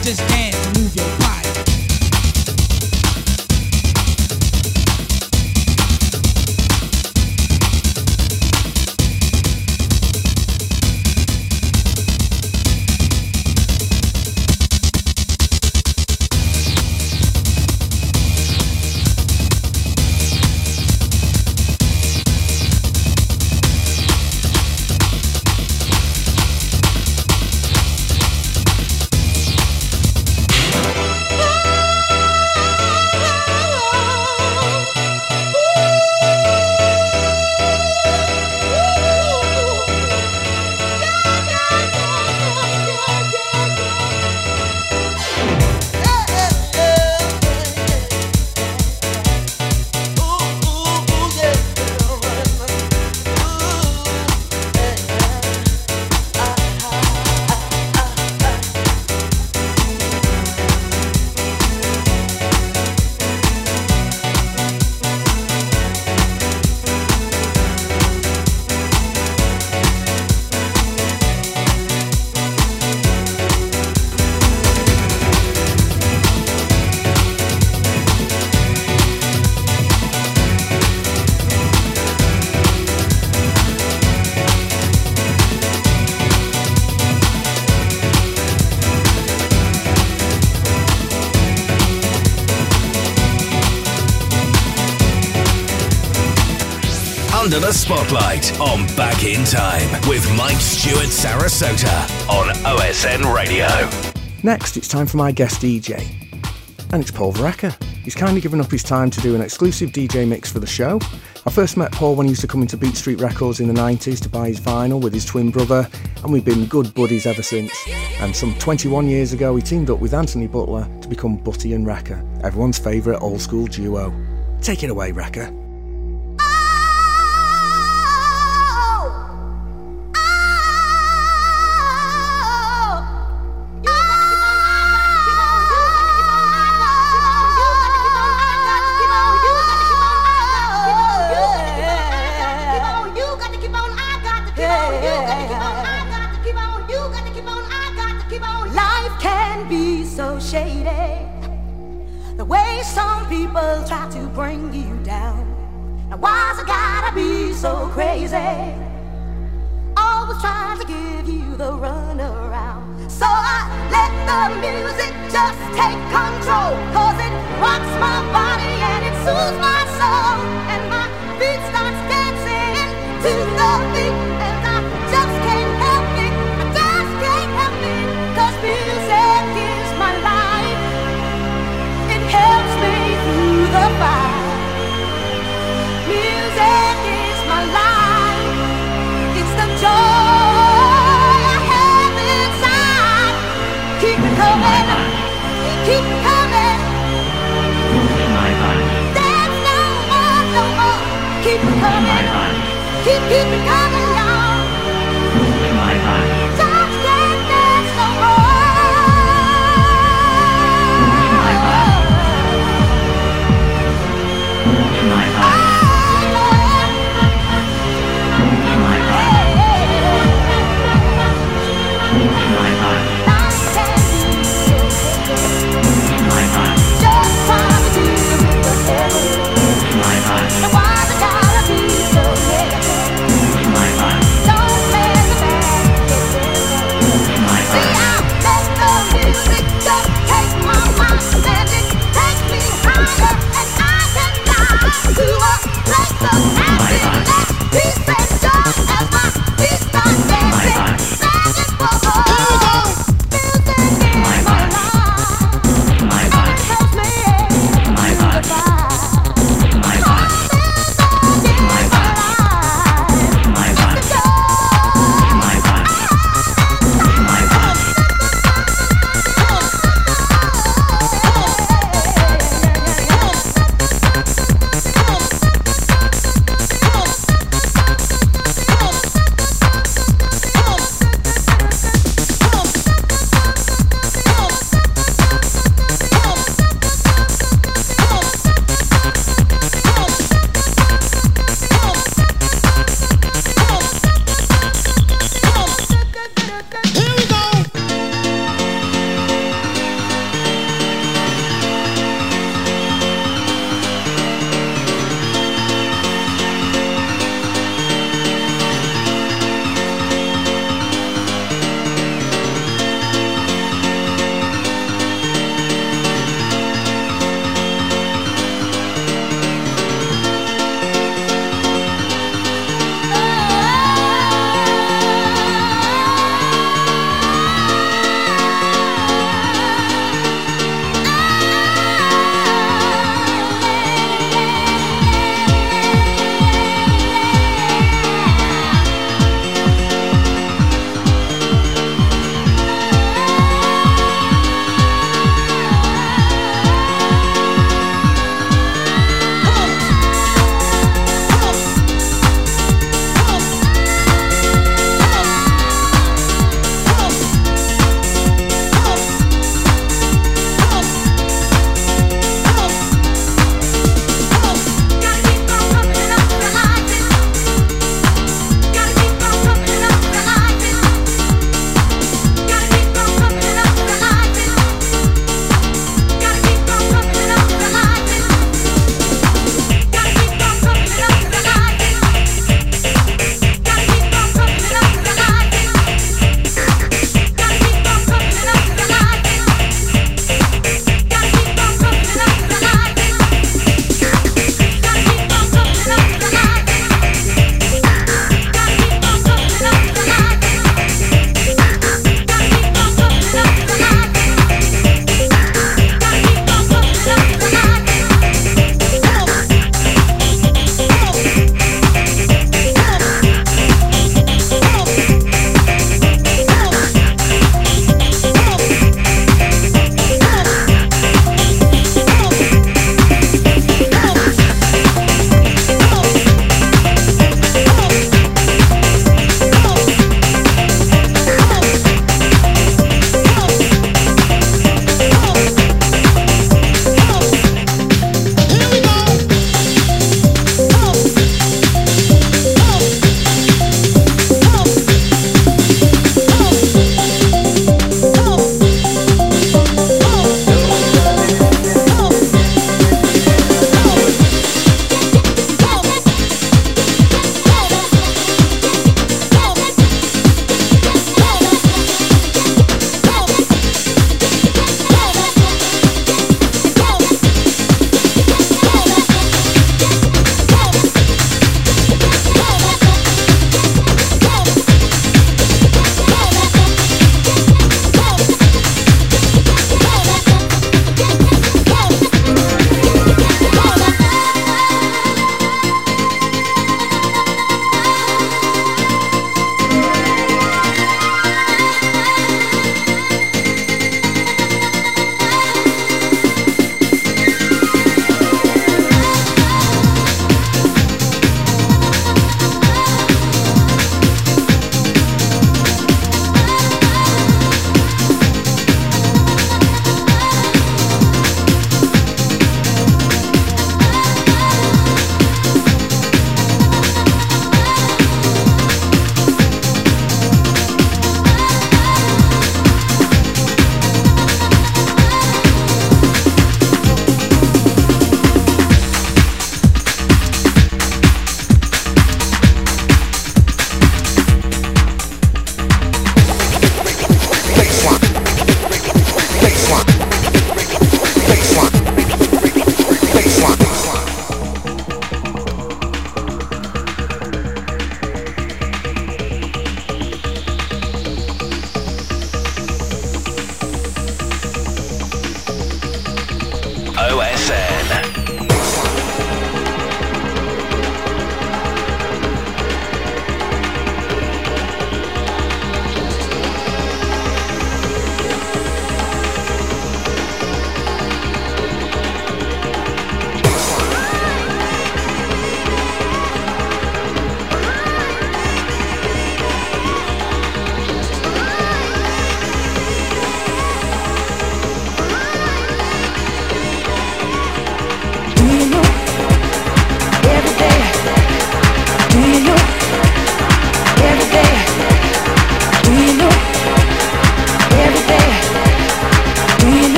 Under the Spotlight on Back in Time with Mike Stewart Sarasota on OSN Radio. Next, it's time for my guest DJ, and it's Paul Vareka. He's kindly given up his time to do an exclusive DJ mix for the show. I first met Paul when he used to come into Beat Street Records in the 90s to buy his vinyl with his twin brother, and we've been good buddies ever since. And some 21 years ago, he teamed up with Anthony Butler to become Butty and Rekka, everyone's favourite old school duo. Take it away, Rekka.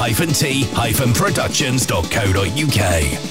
b-i-t-productions.co.uk.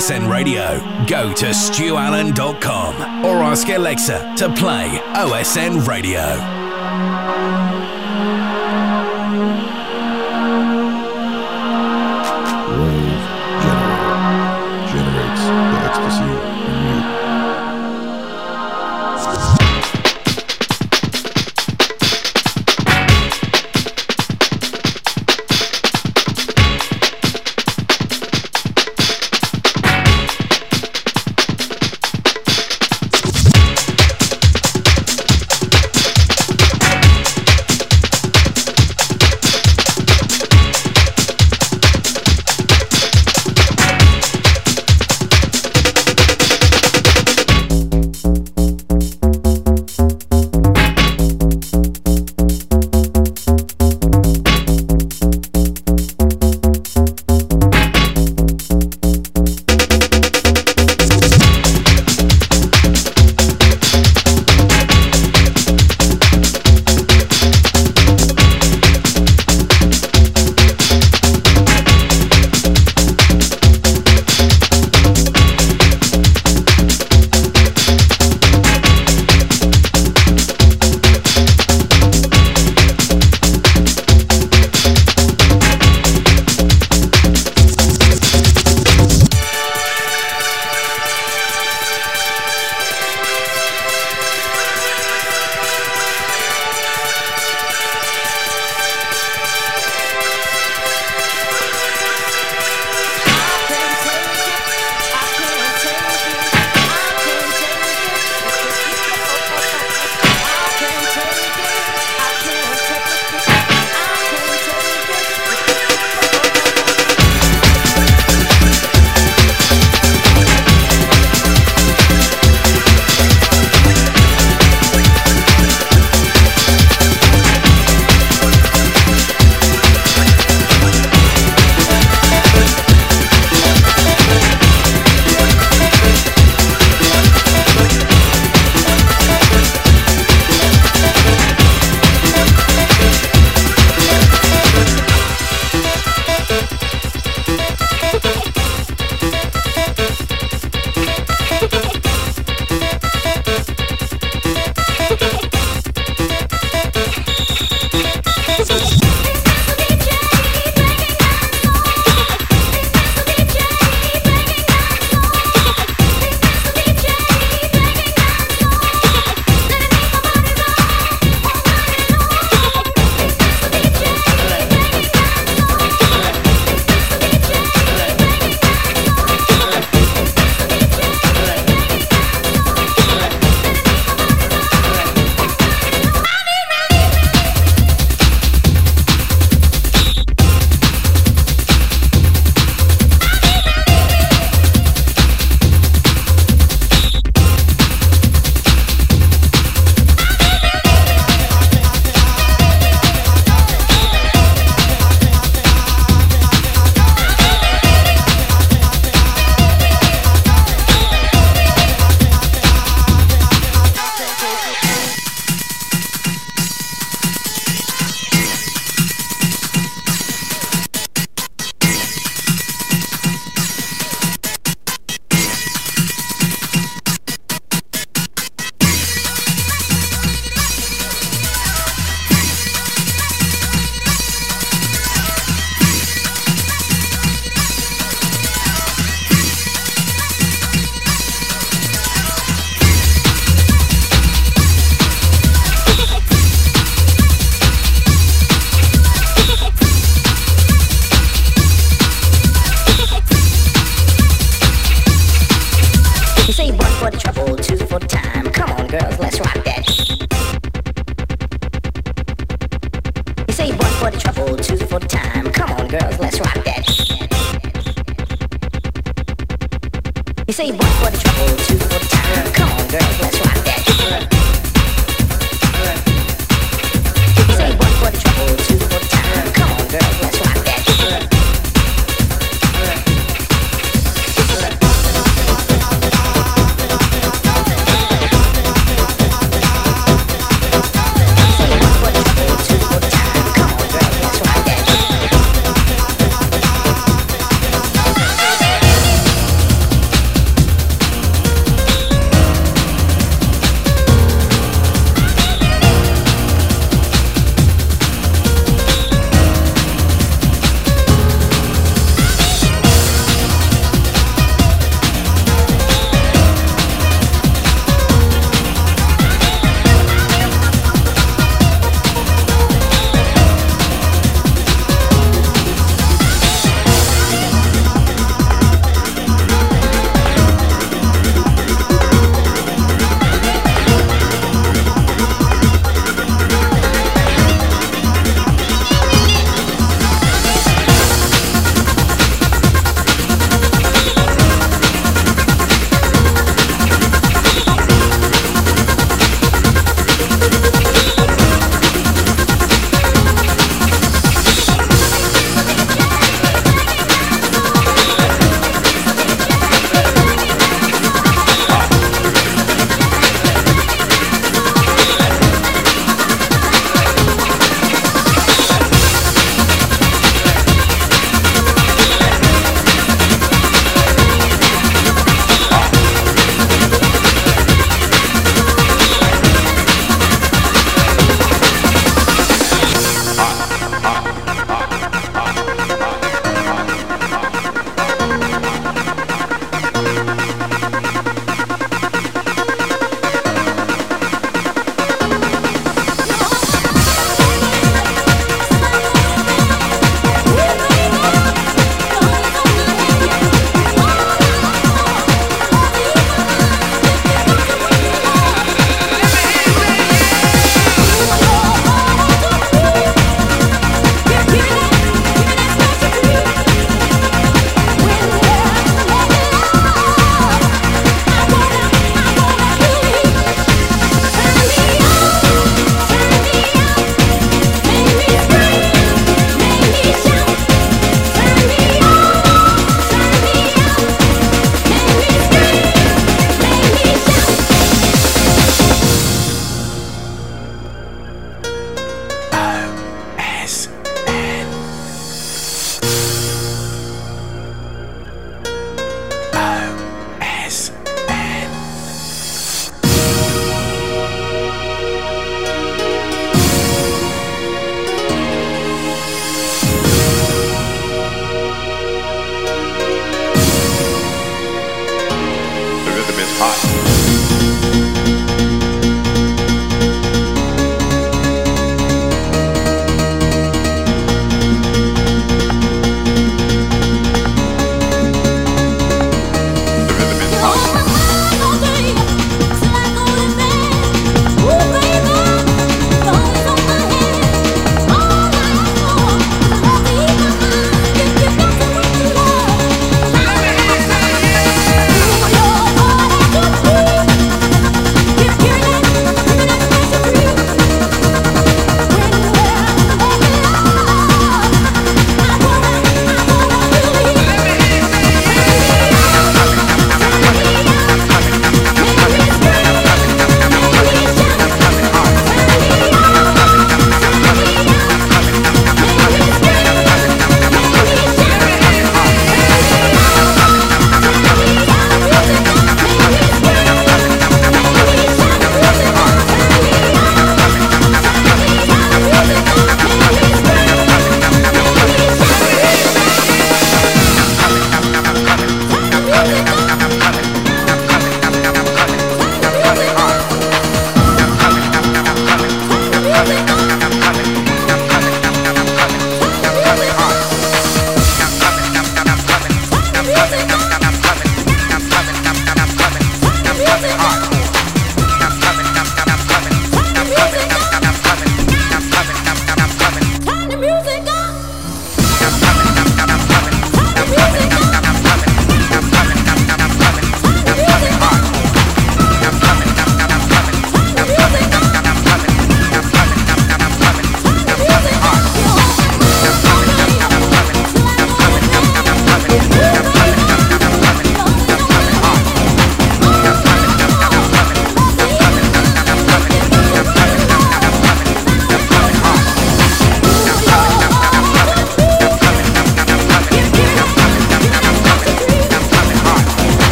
OSN Radio, go to stuallen.com or ask Alexa to play OSN Radio.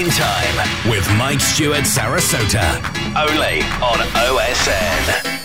In Time with Mike Stewart Sarasota. Only on OSN.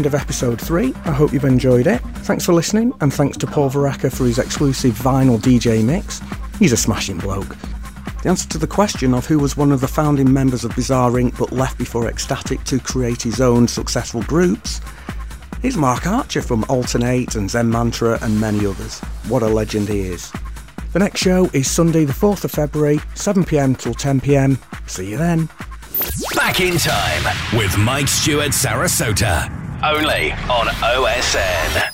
End of episode 3. I hope you've enjoyed it. Thanks for listening, and thanks to Paul Vareka for his exclusive vinyl DJ mix. He's a smashing bloke. The answer to the question of who was one of the founding members of Bizarre Inc. but left before X-Static to create his own successful groups is Mark Archer from Altern-8 and Xen Mantra and many others. What a legend he is. The next show is Sunday, the 4th of February, 7pm till 10pm. See you then. Back in time with Mike Stewart Sarasota. Only on OSN.